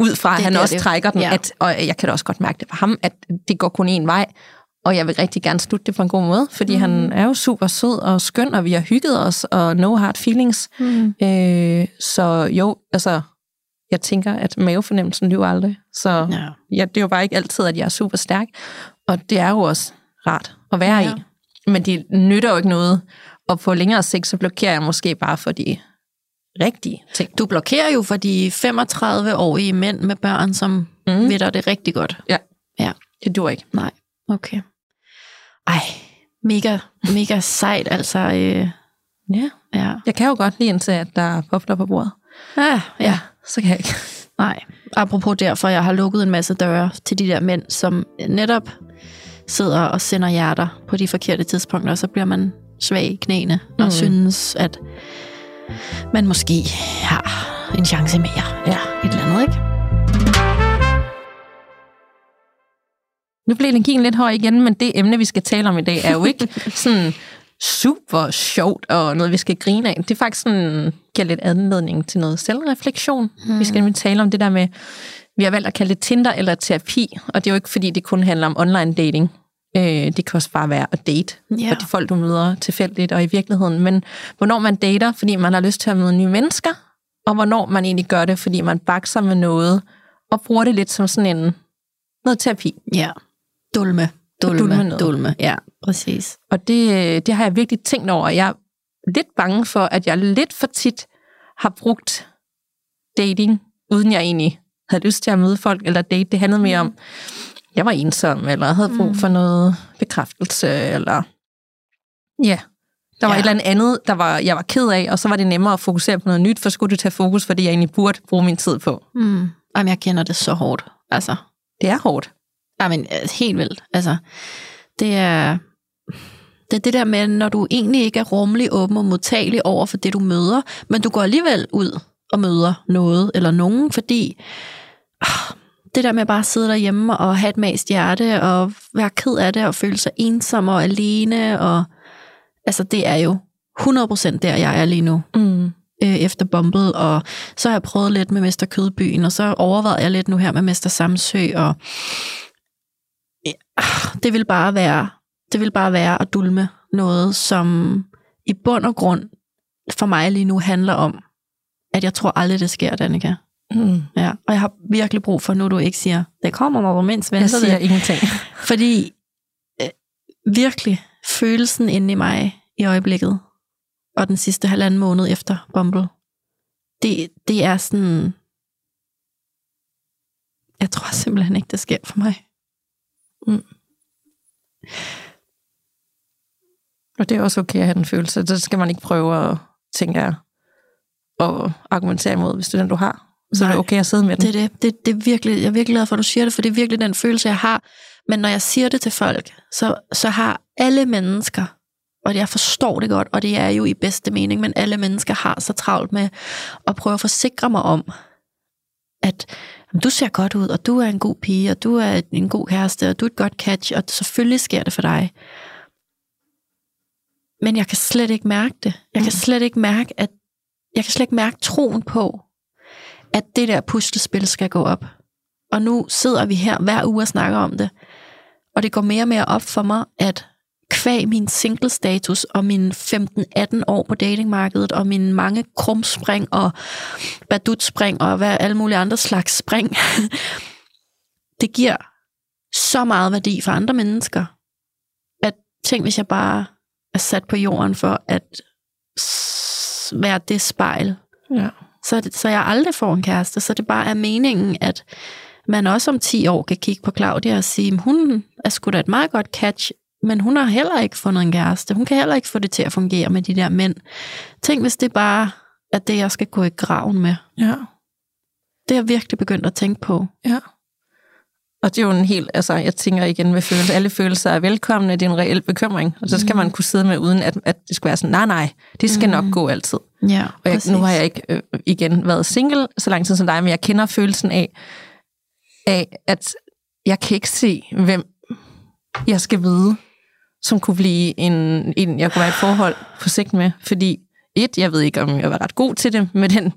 [SPEAKER 1] ud fra, at han også
[SPEAKER 2] det-
[SPEAKER 1] trækker den,
[SPEAKER 2] ja.
[SPEAKER 1] at, og jeg kan da også godt mærke det på ham, at det går kun én vej, og jeg vil rigtig gerne slutte det på en god måde, fordi mm. han er jo super sød og skøn, og vi har hygget os, og no hard feelings.
[SPEAKER 2] Mm.
[SPEAKER 1] Øh, så jo, altså, jeg tænker, at mavefornemmelsen lyver aldrig. Så
[SPEAKER 2] Ja.
[SPEAKER 1] ja, det er jo bare ikke altid, at jeg er super stærk, og det er jo også rart at være
[SPEAKER 2] Ja.
[SPEAKER 1] i. Men det nytter jo ikke noget, og på længere sigt, så blokerer jeg måske bare for de rigtige ting.
[SPEAKER 2] Du blokerer jo for de 35-årige mænd med børn, som
[SPEAKER 1] Mm.
[SPEAKER 2] ved det rigtig godt.
[SPEAKER 1] Ja.
[SPEAKER 2] Ja.
[SPEAKER 1] Det dur ikke.
[SPEAKER 2] Nej, okay. Ej, mega, mega sejt, altså. Øh,
[SPEAKER 1] Ja.
[SPEAKER 2] ja.
[SPEAKER 1] Jeg kan jo godt lide indtil, at der er bobler på bordet.
[SPEAKER 2] Ja, ja.
[SPEAKER 1] Så kan jeg ikke.
[SPEAKER 2] Nej, apropos derfor, jeg har lukket en masse døre til de der mænd, som netop sidder og sender hjerter på de forkerte tidspunkter, og så bliver man svag i knæene og
[SPEAKER 1] Mm.
[SPEAKER 2] synes, at man måske har en chance mere. Ja, et eller andet, ikke?
[SPEAKER 1] Nu bliver energien lidt høj igen, men det emne, vi skal tale om i dag, er jo ikke sådan super sjovt og noget, vi skal grine af. Det er faktisk sådan, giver lidt anledning til noget selvreflektion. Mm. Vi skal nemlig tale om det der med, vi har valgt at kalde det Tinder eller terapi, og det er jo ikke fordi, det kun handler om online dating. Øh, det kan også bare være at date
[SPEAKER 2] Ja.
[SPEAKER 1] for de folk, du møder tilfældigt og i virkeligheden. Men hvornår man dater, fordi man har lyst til at møde nye mennesker, og hvornår man egentlig gør det, fordi man bakser med noget, og bruger det lidt som sådan en noget terapi.
[SPEAKER 2] Ja. Dulme.
[SPEAKER 1] Dulme
[SPEAKER 2] Dulme.
[SPEAKER 1] noget.
[SPEAKER 2] Dulme. Ja. Præcis.
[SPEAKER 1] Og det, det har jeg virkelig tænkt over. Jeg er lidt bange for, at jeg lidt for tit har brugt dating, uden jeg egentlig havde lyst til at møde folk eller date. Det handlede mere om, jeg var ensom, eller havde brug for noget bekræftelse, eller ja, der var
[SPEAKER 2] Ja.
[SPEAKER 1] et eller andet, der var, jeg var ked af, og så var det nemmere at fokusere på noget nyt, for skulle du tage fokus for det, jeg egentlig burde bruge min tid på.
[SPEAKER 2] Mm. Jamen, jeg kender det så hårdt. Altså,
[SPEAKER 1] Det er hårdt.
[SPEAKER 2] Jamen, øh, helt vildt. Altså, det er, det er det der med, når du egentlig ikke er rummelig, åben og modtagelig over for det, du møder, men du går alligevel ud og møder noget eller nogen, fordi det der med bare at sidde derhjemme og have et mast hjerte og være ked af det og føle sig ensom og alene, og altså det er jo 100% der, jeg er lige nu
[SPEAKER 1] Mm.
[SPEAKER 2] øh, efter Bumble, og så har jeg prøvet lidt med Mester Kødbyen, og så overvejede jeg lidt nu her med Mester Samsø, og ja, det vil bare være, det vil bare være at dulme noget, som i bund og grund for mig lige nu handler om, at jeg tror aldrig, det sker, Danika.
[SPEAKER 1] Mm.
[SPEAKER 2] Ja, og jeg har virkelig brug for, nu du ikke siger, det kommer, når du mindst
[SPEAKER 1] Jeg
[SPEAKER 2] venter
[SPEAKER 1] siger
[SPEAKER 2] det.
[SPEAKER 1] ingenting.
[SPEAKER 2] Fordi øh, virkelig følelsen inde i mig i øjeblikket, og den sidste halvanden måned efter Bumble, det, det er sådan... Jeg tror simpelthen ikke, det sker for mig.
[SPEAKER 1] Og det er også okay at have den følelse. Det skal man ikke prøve at, tænke jeg, at argumentere imod, hvis det er den, du har. Så er det okay at sidde med den.
[SPEAKER 2] Det er det. det, det er virkelig, jeg er virkelig glad for, at du siger det, for det er virkelig den følelse, jeg har. Men når jeg siger det til folk, så, så har alle mennesker, og jeg forstår det godt, og det er jo i bedste mening, men alle mennesker har så travlt med at prøve at forsikre mig om, at jamen, du ser godt ud, og du er en god pige, og du er en god kæreste, og du er et godt catch, og selvfølgelig sker det for dig. Men jeg kan slet ikke mærke det. Jeg kan slet ikke mærke, at jeg kan slet ikke mærke troen på, at det der puslespil skal gå op. Og nu sidder vi her hver uge og snakker om det. Og det går mere og mere op for mig, at kvæg min single-status og min 15-18 år på datingmarkedet, og mine mange krumspring og badutspring og hvad alle mulige andre slags spring, det giver så meget værdi for andre mennesker, at tænk, hvis jeg bare er sat på jorden for at være det spejl,
[SPEAKER 1] Ja
[SPEAKER 2] så, det, så jeg aldrig får en kæreste. Så det bare er meningen, at man også om 10 år kan kigge på Claudia og sige, hun er sgu da et meget godt catch, men hun har heller ikke fundet en kæreste. Hun kan heller ikke få det til at fungere med de der mænd. Tænk, hvis det bare er det, jeg skal gå i graven med.
[SPEAKER 1] ja.
[SPEAKER 2] Det er jeg virkelig begyndt at tænke på.
[SPEAKER 1] Ja. Og det er jo en helt, altså jeg tænker igen med følelser, alle følelser er velkomne, det er en reel bekymring, og så skal man kunne sidde med uden, at, at det skal være sådan, nej nej, det skal nok gå altid.
[SPEAKER 2] Ja,
[SPEAKER 1] Og jeg, nu har jeg ikke øh, igen været single så lang tid som dig, men jeg kender følelsen af, af, at jeg kan ikke se, hvem jeg skal vide, som kunne blive en, en jeg kunne være i et forhold på sigt med. Fordi et, jeg ved ikke, om jeg var ret god til det, med den,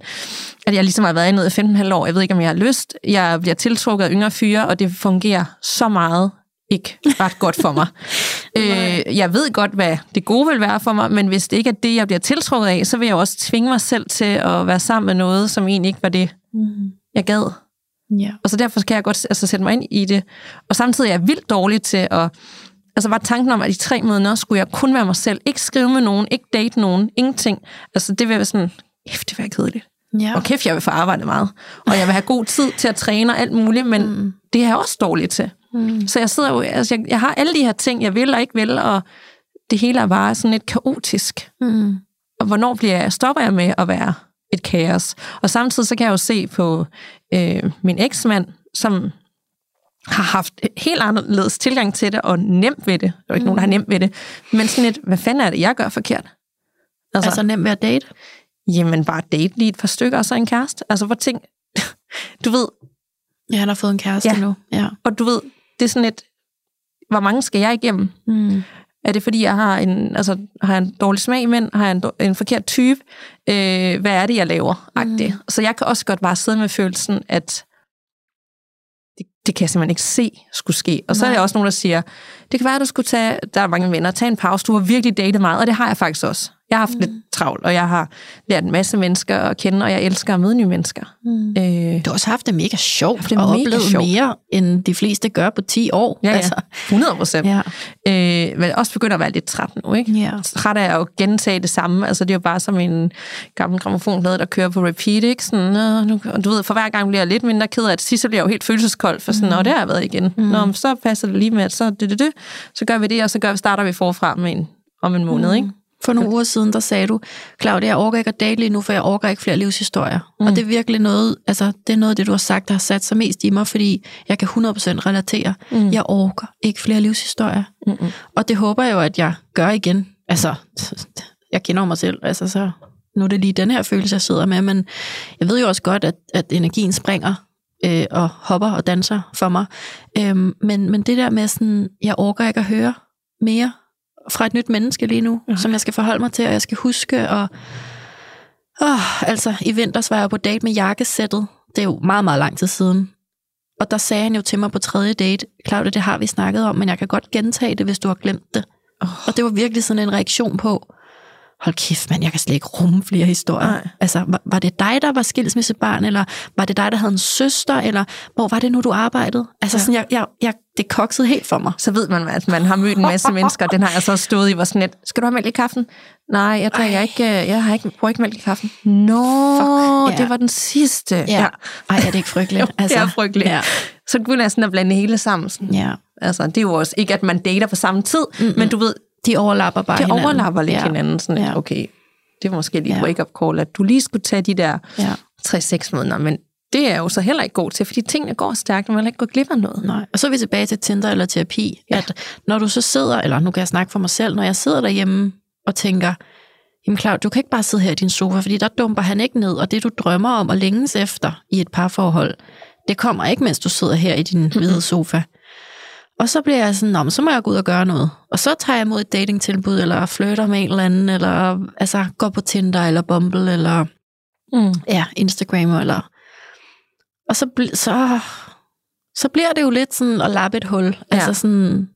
[SPEAKER 1] at jeg ligesom har været i noget i 15,5 år. Jeg ved ikke, om jeg har lyst. Jeg bliver tiltrukket af yngre fyre, og det fungerer så meget ikke ret godt for mig. øh, jeg ved godt, hvad det gode vil være for mig, men hvis det ikke er det, jeg bliver tiltrukket af, så vil jeg også tvinge mig selv til at være sammen med noget, som egentlig ikke var det,
[SPEAKER 2] Mm.
[SPEAKER 1] jeg gad.
[SPEAKER 2] Ja.
[SPEAKER 1] Og så derfor kan jeg godt altså, sætte mig ind i det. Og samtidig er jeg vildt dårlig til at... Altså bare tanken om, at i tre måneder skulle jeg kun være mig selv. Ikke skrive med nogen, ikke date nogen, ingenting. Altså det vil være sådan, kæft, det være kedeligt.
[SPEAKER 2] Ja.
[SPEAKER 1] Og kæft, jeg vil få arbejdet meget. Og jeg vil have god tid til at træne og alt muligt, men mm. det er jeg også dårlig til.
[SPEAKER 2] Mm.
[SPEAKER 1] Så jeg sidder jo, altså jeg, jeg har alle de her ting, jeg vil og ikke vil, og det hele er bare sådan lidt kaotisk.
[SPEAKER 2] Mm.
[SPEAKER 1] Og hvornår bliver jeg, stopper jeg med at være et kaos? Og samtidig så kan jeg jo se på øh, min eksmand, som har haft helt anderledes tilgang til det, og nemt ved det. Der er ikke mm. nogen, der har nemt ved det. Men sådan lidt, hvad fanden er det, jeg gør forkert?
[SPEAKER 2] Altså, altså nemt ved at date?
[SPEAKER 1] Jamen bare date lige et par stykker, og så en kæreste. Altså hvor ting, du ved,
[SPEAKER 2] Ja, han har fået en kæreste
[SPEAKER 1] Ja.
[SPEAKER 2] nu. Ja.
[SPEAKER 1] og du ved, det er sådan lidt, hvor mange skal jeg igennem?
[SPEAKER 2] Mm.
[SPEAKER 1] Er det fordi, jeg har en, altså, har jeg en dårlig smag i mænd? Har jeg en, en forkert type? Øh, hvad er det, jeg laver? Mm. Så jeg kan også godt bare sidde med følelsen, at det, kan jeg simpelthen ikke se skulle ske. Og så er
[SPEAKER 2] Nej.
[SPEAKER 1] der også nogen, der siger, det kan være, at du skulle tage, der er mange venner, tage en pause. Du har virkelig datet meget, og det har jeg faktisk også. Jeg har haft mm. lidt travlt, og jeg har lært en masse mennesker at kende, og jeg elsker at møde nye mennesker.
[SPEAKER 2] Mm.
[SPEAKER 1] Øh,
[SPEAKER 2] Du har også haft det mega sjovt
[SPEAKER 1] det
[SPEAKER 2] og
[SPEAKER 1] mega
[SPEAKER 2] oplevet
[SPEAKER 1] sjovt.
[SPEAKER 2] mere, end de fleste gør på 10 år.
[SPEAKER 1] ja, ja,
[SPEAKER 2] Altså,
[SPEAKER 1] 100 procent.
[SPEAKER 2] ja.
[SPEAKER 1] Øh, men også begynder at være lidt træt nu, ikke?
[SPEAKER 2] ja.
[SPEAKER 1] træt af at gentage det samme. Altså, det er jo bare som en gammel gramofonplade, der kører på repeat, ikke? Sådan, nu, og du ved, for hver gang bliver jeg lidt mindre ked af det. Sidst så bliver jeg jo helt følelseskold, for sådan, mm. det har jeg været igen. Mm. Nå, så passer det lige med, at så, det, det, det, så gør vi det, og så gør, starter vi forfra med en, om en måned, mm. ikke?
[SPEAKER 2] For nogle uger siden, der sagde du, Claudia, jeg orker ikke at date lige nu, for jeg orker ikke flere livshistorier. Mm. Og det er virkelig noget, altså det er noget af det, du har sagt, der har sat sig mest i mig, fordi jeg kan 100% relatere. Mm. Jeg orker ikke flere livshistorier.
[SPEAKER 1] Mm-mm.
[SPEAKER 2] Og det håber jeg jo, at jeg gør igen. Altså, jeg kender mig selv, altså så nu er det lige den her følelse, jeg sidder med, men jeg ved jo også godt, at, at energien springer øh, og hopper og danser for mig. Øhm, men, men det der med sådan, jeg orker ikke at høre mere fra et nyt menneske lige nu,
[SPEAKER 1] Nej.
[SPEAKER 2] som jeg skal forholde mig til, og jeg skal huske, og åh, altså i vinters var jeg på date med jakkesættet, det er jo meget, meget lang tid siden, og der sagde han jo til mig på tredje date, Claudia, det har vi snakket om, men jeg kan godt gentage det, hvis du har glemt det.
[SPEAKER 1] Oh.
[SPEAKER 2] Og det var virkelig sådan en reaktion på, hold kæft mand, jeg kan slet ikke rumme flere historier.
[SPEAKER 1] Nej.
[SPEAKER 2] Altså, var, var det dig, der var skilsmissebarn, eller var det dig, der havde en søster, eller hvor var det nu, du arbejdede? Altså,
[SPEAKER 1] Ja.
[SPEAKER 2] ja. sådan, jeg, jeg, jeg, det koksede helt for mig.
[SPEAKER 1] Så ved man, at man har mødt en masse mennesker, og den har jeg så stået i, hvor sådan lidt, skal du have mælk i kaffen? Nej, jeg drikker ikke, øh, jeg har ikke, bruger ikke mælk i kaffen. Nå,
[SPEAKER 2] Fuck, ja.
[SPEAKER 1] det var den sidste.
[SPEAKER 2] Ja. Ej, er det ikke frygteligt?
[SPEAKER 1] Jo, det er frygteligt.
[SPEAKER 2] Ja.
[SPEAKER 1] Så begynder jeg sådan at blande hele sammen. Sådan.
[SPEAKER 2] ja.
[SPEAKER 1] Altså, det er jo også ikke, at man dater på samme tid, mm-hmm. men du ved,
[SPEAKER 2] De overlapper bare
[SPEAKER 1] det
[SPEAKER 2] hinanden.
[SPEAKER 1] overlapper lidt
[SPEAKER 2] ja.
[SPEAKER 1] hinanden. Sådan,
[SPEAKER 2] Ja.
[SPEAKER 1] okay, det var måske lige
[SPEAKER 2] Ja.
[SPEAKER 1] wake-up call, at du lige skulle tage de der
[SPEAKER 2] Ja.
[SPEAKER 1] 3-6 måneder, men det er jo så heller ikke god til, fordi tingene går stærkt, og man vil ikke gå glip af noget.
[SPEAKER 2] Nej. Og så er vi tilbage til Tinder eller terapi, ja. at når du så sidder, eller nu kan jeg snakke for mig selv, når jeg sidder derhjemme og tænker, jamen Claudia, du kan ikke bare sidde her i din sofa, fordi der dumper han ikke ned, og det du drømmer om og længes efter i et parforhold, det kommer ikke, mens du sidder her i din hvide sofa. Og så bliver jeg sådan, Nå, men så må jeg gå ud og gøre noget. Og så tager jeg imod et datingtilbud, eller flytter med en eller anden, eller altså, går på Tinder, eller Bumble, eller
[SPEAKER 1] Mm.
[SPEAKER 2] ja, Instagram eller... Og så, bl- så, så bliver det jo lidt sådan at lappe et hul. Ja. Altså sådan,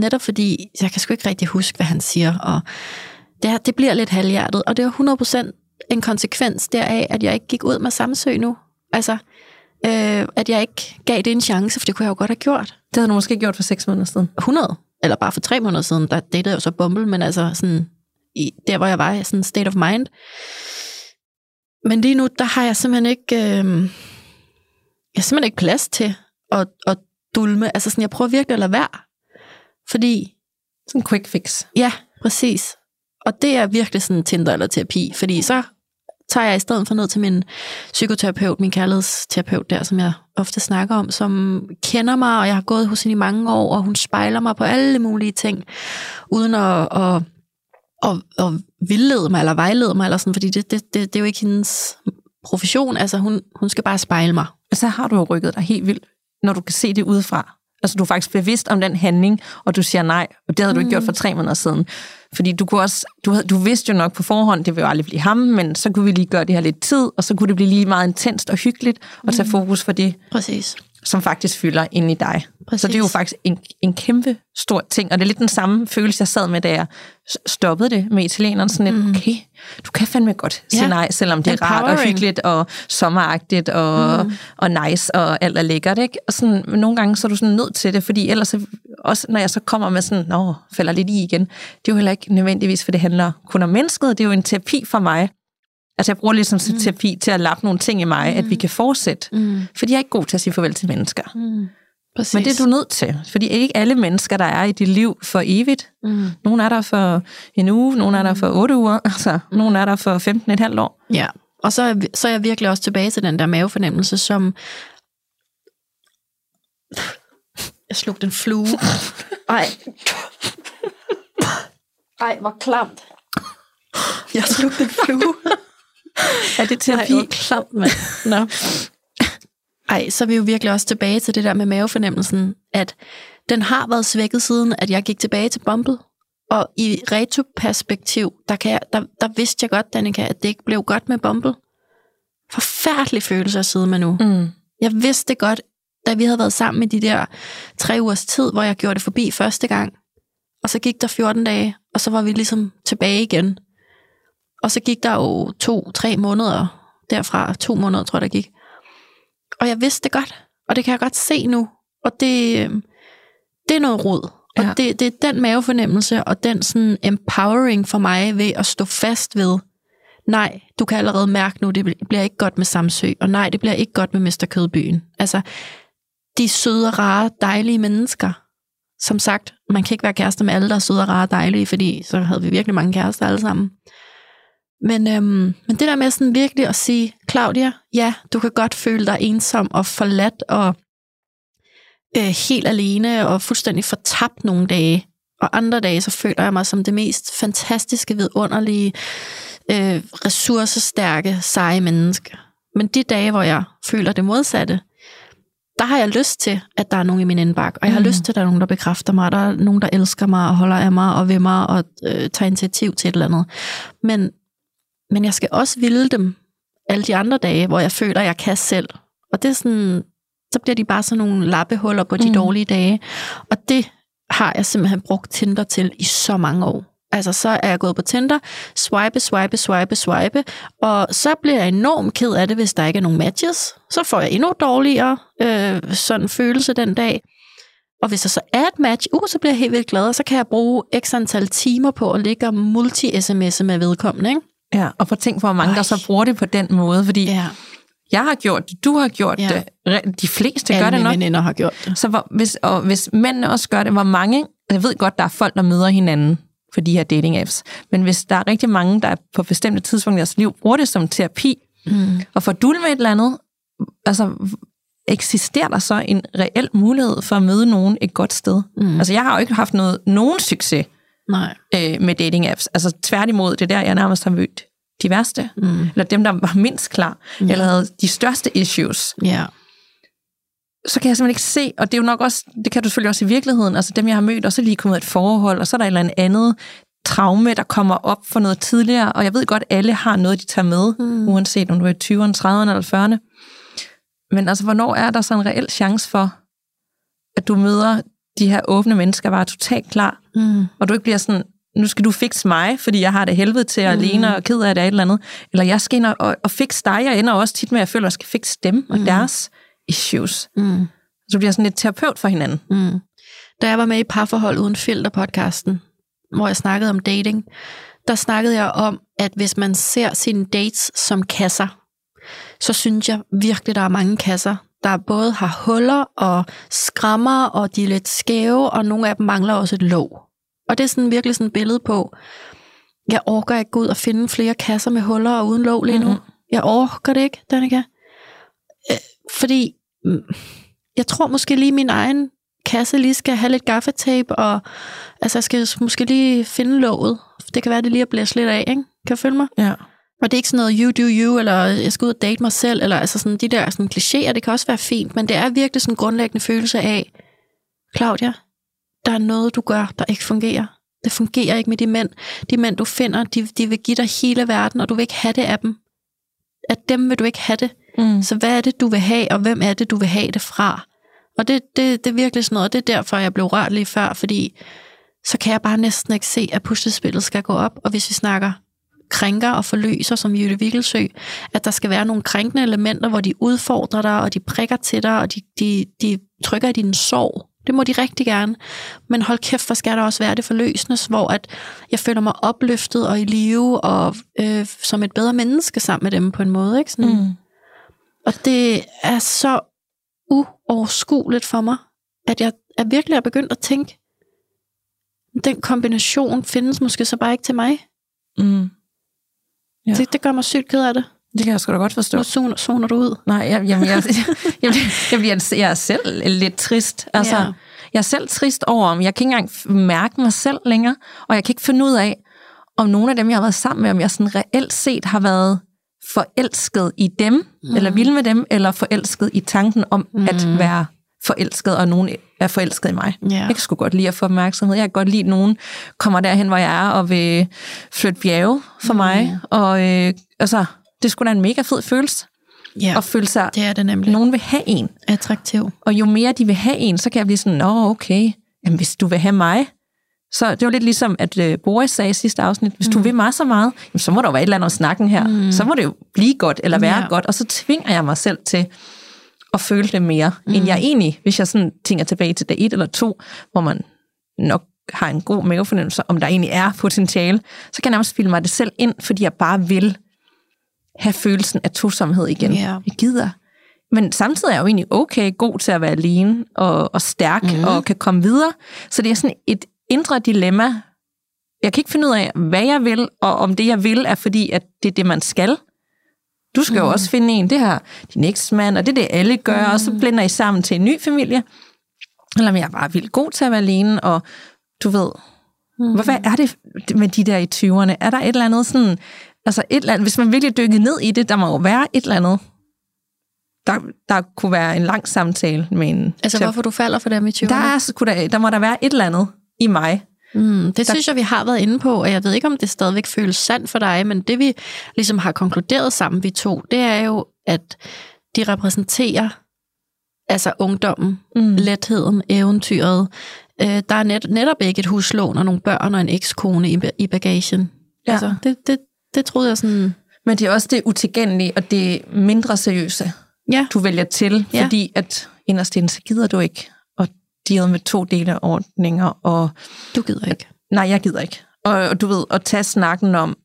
[SPEAKER 2] netop fordi, jeg kan sgu ikke rigtig huske, hvad han siger, og det, er, det bliver lidt halvhjertet, og det er 100% en konsekvens deraf, at jeg ikke gik ud med Samsø nu. Altså, øh, at jeg ikke gav det en chance, for det kunne jeg jo godt have gjort.
[SPEAKER 1] Det havde du måske gjort for 6 måneder siden.
[SPEAKER 2] 100, eller bare for tre måneder siden, der datede jeg jo så Bumble, men altså sådan, i, der hvor jeg var sådan state of mind. Men lige nu, der har jeg simpelthen ikke, øh, jeg har simpelthen ikke plads til at, at dulme. Altså sådan, jeg prøver virkelig at lade være. Fordi,
[SPEAKER 1] Sådan en quick fix.
[SPEAKER 2] ja, præcis. Og det er virkelig sådan Tinder eller terapi, fordi så tager jeg i stedet for ned til min psykoterapeut, min kærlighedsterapeut der, som jeg ofte snakker om, som kender mig, og jeg har gået hos hende i mange år, og hun spejler mig på alle mulige ting, uden at, at, at, at vildlede mig, eller vejlede mig, eller sådan, fordi det, det, det, det er jo ikke hendes profession, altså hun, hun skal bare spejle mig.
[SPEAKER 1] Så har du jo rykket dig helt vildt, når du kan se det udefra. Altså, du er faktisk bevidst om den handling, og du siger nej, og det havde du ikke gjort for tre måneder siden. Fordi du, kunne også, du, havde- du vidste jo nok på forhånd, det vil jo aldrig blive ham, men så kunne vi lige gøre det her lidt tid, og så kunne det blive lige meget intenst og hyggeligt, og tage fokus for det,
[SPEAKER 2] Præcis.
[SPEAKER 1] Som faktisk fylder ind i dig.
[SPEAKER 2] Præcis.
[SPEAKER 1] Så det er jo faktisk en, en kæmpe stor ting, og det er lidt den samme følelse, jeg sad med, da jeg stoppede det med italieneren. Sådan lidt, okay, du kan fandme godt sige
[SPEAKER 2] Mm. Ja.
[SPEAKER 1] nej, selvom det er rart og
[SPEAKER 2] Empowering.
[SPEAKER 1] hyggeligt og sommeragtigt og, mm. og nice og alt er lækkert. Ikke? Og sådan, nogle gange så er du sådan nødt til det, fordi ellers, så- også når jeg så kommer med sådan, nå, falder lidt i igen, det er jo heller ikke nødvendigvis, for det handler kun om mennesket, det er jo en terapi for mig. Altså jeg bruger ligesom mm. terapi til at lappe nogle ting i mig, mm. at vi kan fortsætte.
[SPEAKER 2] Mm.
[SPEAKER 1] Fordi jeg er ikke god til at sige farvel til mennesker.
[SPEAKER 2] Mm. Præcis.
[SPEAKER 1] Men det er du nødt til, fordi ikke alle mennesker, der er i dit liv for evigt.
[SPEAKER 2] Mm.
[SPEAKER 1] Nogle er der for en uge, nogle er der for otte uger, altså nogle er der for 15 et halvt år.
[SPEAKER 2] Ja, og så er, så er jeg virkelig også tilbage til den der mavefornemmelse, som... Jeg slugte en flue. Ej. Ej, hvor klamt. Jeg slugte en flue.
[SPEAKER 1] Er det
[SPEAKER 2] Ej, hvor klamt, mand. Nå. Ej, så er vi jo virkelig også tilbage til det der med mavefornemmelsen, at den har været svækket siden, at jeg gik tilbage til Bumble. Og i retroperspektiv, der, kan jeg, der, der vidste jeg godt, Danika, at det ikke blev godt med Bumble. Forfærdelig følelse at sidde med nu.
[SPEAKER 1] Mm.
[SPEAKER 2] Jeg vidste det godt, da vi havde været sammen i de der tre ugers tid, hvor jeg gjorde det forbi første gang. Og så gik der 14 dage, og så var vi ligesom tilbage igen. Og så gik der jo to-tre måneder derfra. To måneder, tror jeg, der gik. Og jeg vidste det godt. Og det kan jeg godt se nu. Og det, øh, det er noget rod. Og
[SPEAKER 1] Ja.
[SPEAKER 2] det, det er den mavefornemmelse og den sådan empowering for mig ved at stå fast ved, nej, du kan allerede mærke nu, det bliver ikke godt med Samsø, og nej, det bliver ikke godt med Mester Kødbyen. Altså, de søde, rare, dejlige mennesker. Som sagt, man kan ikke være kærester med alle, der er søde, rare og dejlige, fordi så havde vi virkelig mange kærester alle sammen. Men, øhm, men det der med sådan virkelig at sige, Claudia, ja, du kan godt føle dig ensom og forladt og øh, helt alene og fuldstændig fortabt nogle dage. Og andre dage, så føler jeg mig som det mest fantastiske, vidunderlige, øh, ressourcestærke, seje menneske. Men de dage, hvor jeg føler det modsatte, der har jeg lyst til, at der er nogen i min indbakke, og jeg har
[SPEAKER 1] Mm.
[SPEAKER 2] lyst til, at der er nogen, der bekræfter mig, der er nogen, der elsker mig og holder af mig og ved mig og øh, tager initiativ til et eller andet. Men, men jeg skal også ville dem alle de andre dage, hvor jeg føler, at jeg kan selv. Og det er sådan, så bliver de bare sådan nogle lappehuller på de
[SPEAKER 1] Mm.
[SPEAKER 2] dårlige dage. Og det har jeg simpelthen brugt Tinder til i så mange år. Altså, så er jeg gået på Tinder, swipe, swipe, swipe, swipe, og så bliver jeg enormt ked af det, hvis der ikke er nogen matches. Så får jeg endnu dårligere øh, sådan følelse den dag. Og hvis der så er et match, uh, så bliver jeg helt vildt glad, og så kan jeg bruge x antal timer på at ligge og multi-sms'e med vedkommende, ikke?
[SPEAKER 1] Ja, og for tænk, hvor mange, Ej. der så bruger det på den måde, fordi ja. Jeg har gjort det, du har gjort
[SPEAKER 2] Ja.
[SPEAKER 1] det, de fleste gør
[SPEAKER 2] alle
[SPEAKER 1] det
[SPEAKER 2] mine
[SPEAKER 1] nok.
[SPEAKER 2] veninder har gjort det.
[SPEAKER 1] Så hvor, hvis, og hvis mændene også gør det, hvor mange, jeg ved godt, der er folk, der møder hinanden på de her dating apps, men hvis der er rigtig mange, der på bestemte tidspunkter i deres liv bruger det som terapi,
[SPEAKER 2] Mm.
[SPEAKER 1] og får dul med et eller andet, altså eksisterer der så en reel mulighed for at møde nogen et godt sted?
[SPEAKER 2] Mm.
[SPEAKER 1] Altså jeg har jo ikke haft noget, nogen succes
[SPEAKER 2] Nej.
[SPEAKER 1] øh, med dating apps. Altså tværtimod, det er der, jeg nærmest har mødt de værste,
[SPEAKER 2] Mm.
[SPEAKER 1] eller dem, der var mindst klar,
[SPEAKER 2] Ja.
[SPEAKER 1] eller havde de største issues.
[SPEAKER 2] Ja.
[SPEAKER 1] så kan jeg simpelthen ikke se, og det er jo nok også, det kan du selvfølgelig også i virkeligheden, altså dem, jeg har mødt, og så lige kommet et forhold, og så er der et eller andet traume, der kommer op for noget tidligere, og jeg ved godt, alle har noget, de tager med, mm. uanset om du er i 20'erne, 30'erne eller 40'erne. Men altså, hvornår er der så en reel chance for, at du møder de her åbne mennesker, bare totalt klar,
[SPEAKER 2] Mm.
[SPEAKER 1] og du ikke bliver sådan, nu skal du fikse mig, fordi jeg har det helvede til at mm. alene og ked af det et eller andet. Eller jeg skal ind og, og, og fikse dig. Jeg ender også tit med, at jeg føler, at jeg skal fikse dem og deres issues.
[SPEAKER 2] Mm.
[SPEAKER 1] Så bliver sådan lidt terapeut for hinanden.
[SPEAKER 2] Mm. Da jeg var med i Parforhold Uden Filter podcasten, hvor jeg snakkede om dating, der snakkede jeg om, at hvis man ser sine dates som kasser, så synes jeg virkelig, der er mange kasser, der både har huller og skrammer, og de er lidt skæve, og nogle af dem mangler også et låg. Og det er sådan virkelig sådan et billede på, jeg orker ikke gå ud og finde flere kasser med huller og uden låg lige nu.
[SPEAKER 1] Mhm.
[SPEAKER 2] Mm-hmm. Jeg orker det ikke, Danika. Øh, fordi mm, jeg tror måske lige min egen kasse lige skal have lidt gaffatape, og altså jeg skal måske lige finde låget. Det kan være, det lige er blæst lidt af, ikke? Kan du følge mig?
[SPEAKER 1] Ja.
[SPEAKER 2] Og det er ikke sådan noget you do you, eller jeg skal ud og date mig selv, eller altså sådan de der sådan klichéer, det kan også være fint, men det er virkelig sådan en grundlæggende følelse af, Claudia, der er noget, du gør, der ikke fungerer. Det fungerer ikke med de mænd. De mænd, du finder, de, de vil give dig hele verden, og du vil ikke have det af dem. Af dem vil du ikke have det.
[SPEAKER 1] Mm.
[SPEAKER 2] Så hvad er det, du vil have, og hvem er det, du vil have det fra? Og det, det, det er virkelig sådan noget, det er derfor, jeg blev rørt lige før, fordi så kan jeg bare næsten ikke se, at puslespillet skal gå op. Og hvis vi snakker krænker og forløser som Jytte Vigelsø, at der skal være nogle krænkende elementer, hvor de udfordrer dig, og de prikker til dig, og de, de, de trykker i din sorg. Det må de rigtig gerne. Men hold kæft, hvor skal der også være det forløsende, hvor at jeg føler mig opløftet og i live, og øh, som et bedre menneske sammen med dem på en måde. Ikke? Sådan,
[SPEAKER 1] Mm.
[SPEAKER 2] og det er så uoverskueligt for mig, at jeg er virkelig er begyndt at tænke, den kombination findes måske så bare ikke til mig.
[SPEAKER 1] Mm. Ja.
[SPEAKER 2] Det, det gør mig sygt ked af det.
[SPEAKER 1] Det kan jeg sgu da godt forstå.
[SPEAKER 2] Nu zoner, zoner du ud.
[SPEAKER 1] Nej, jeg, jamen, jeg, jeg, jeg, bliver, jeg er selv lidt trist. Altså,
[SPEAKER 2] Ja.
[SPEAKER 1] Jeg er selv trist over, om jeg kan ikke engang mærke mig selv længere, og jeg kan ikke finde ud af, om nogle af dem, jeg har været sammen med, om jeg sådan reelt set har været forelsket i dem, mm. eller vild med dem, eller forelsket i tanken om mm. at være forelsket, og nogen er forelsket i mig.
[SPEAKER 2] Ja.
[SPEAKER 1] Jeg kan sgu godt lide at få opmærksomhed. Jeg kan godt lide, at nogen kommer derhen, hvor jeg er, og vil flytte bjerge for mig. Og øh, altså, det skulle da en mega fed følelse,
[SPEAKER 2] Ja,
[SPEAKER 1] at føle sig,
[SPEAKER 2] det er det nemlig.
[SPEAKER 1] nogen vil have en.
[SPEAKER 2] Attraktiv.
[SPEAKER 1] Og jo mere de vil have en, så kan jeg blive sådan, nå okay, jamen hvis du vil have mig, Så det var lidt ligesom, at øh, Boris sagde i sidste afsnit, hvis mm. du vil mig så meget, jamen, så må der jo være et eller andet snakken her. Mm. Så må det jo blive godt, eller være ja. godt. Og så tvinger jeg mig selv til at føle det mere, mm. end jeg egentlig, hvis jeg sådan tænker tilbage til dag et eller to, hvor man nok har en god mavefornemmelse, om der egentlig er potentiale, så kan jeg nærmest filme mig det selv ind, fordi jeg bare vil have følelsen af tosomhed igen.
[SPEAKER 2] Ja.
[SPEAKER 1] Jeg gider. Men samtidig er jeg jo egentlig okay god til at være alene og, og stærk mm. og kan komme videre. Så det er sådan et indre dilemma. Jeg kan ikke finde ud af, hvad jeg vil, og om det, jeg vil, er fordi, at det er det, man skal. Du skal mm. jo også finde en, det her din eksmand, og det er det, alle gør, mm. og så blender I sammen til en ny familie. Eller jeg er bare vildt god til at være alene, og du ved, mm. hvad er det med de der i 20'erne? Er der et eller andet sådan, altså et eller andet, hvis man virkelig dykker ned i det, der må jo være et eller andet, der, der kunne være en lang samtale med en...
[SPEAKER 2] Altså, hvorfor du falder for dem i 20'erne?
[SPEAKER 1] Der, er, der, der må der være et eller andet i mig.
[SPEAKER 2] Mm, det der... synes jeg, vi har været inde på, og jeg ved ikke, om det stadigvæk føles sandt for dig, men det vi ligesom har konkluderet sammen, vi to, det er jo, at de repræsenterer altså ungdommen, mm. letheden, eventyret. Øh, der er net, netop ikke et huslån og nogle børn og en ekskone i, i bagagen. Ja. Altså, det, det, det troede jeg sådan...
[SPEAKER 1] Men det er også det utilgængelige og det mindre seriøse,
[SPEAKER 2] ja.
[SPEAKER 1] du vælger til, ja. fordi at inderst inden, så gider du ikke deal med to dele ordninger. Og,
[SPEAKER 2] du gider ikke?
[SPEAKER 1] Nej, jeg gider ikke. Og, og du ved, at tage snakken om,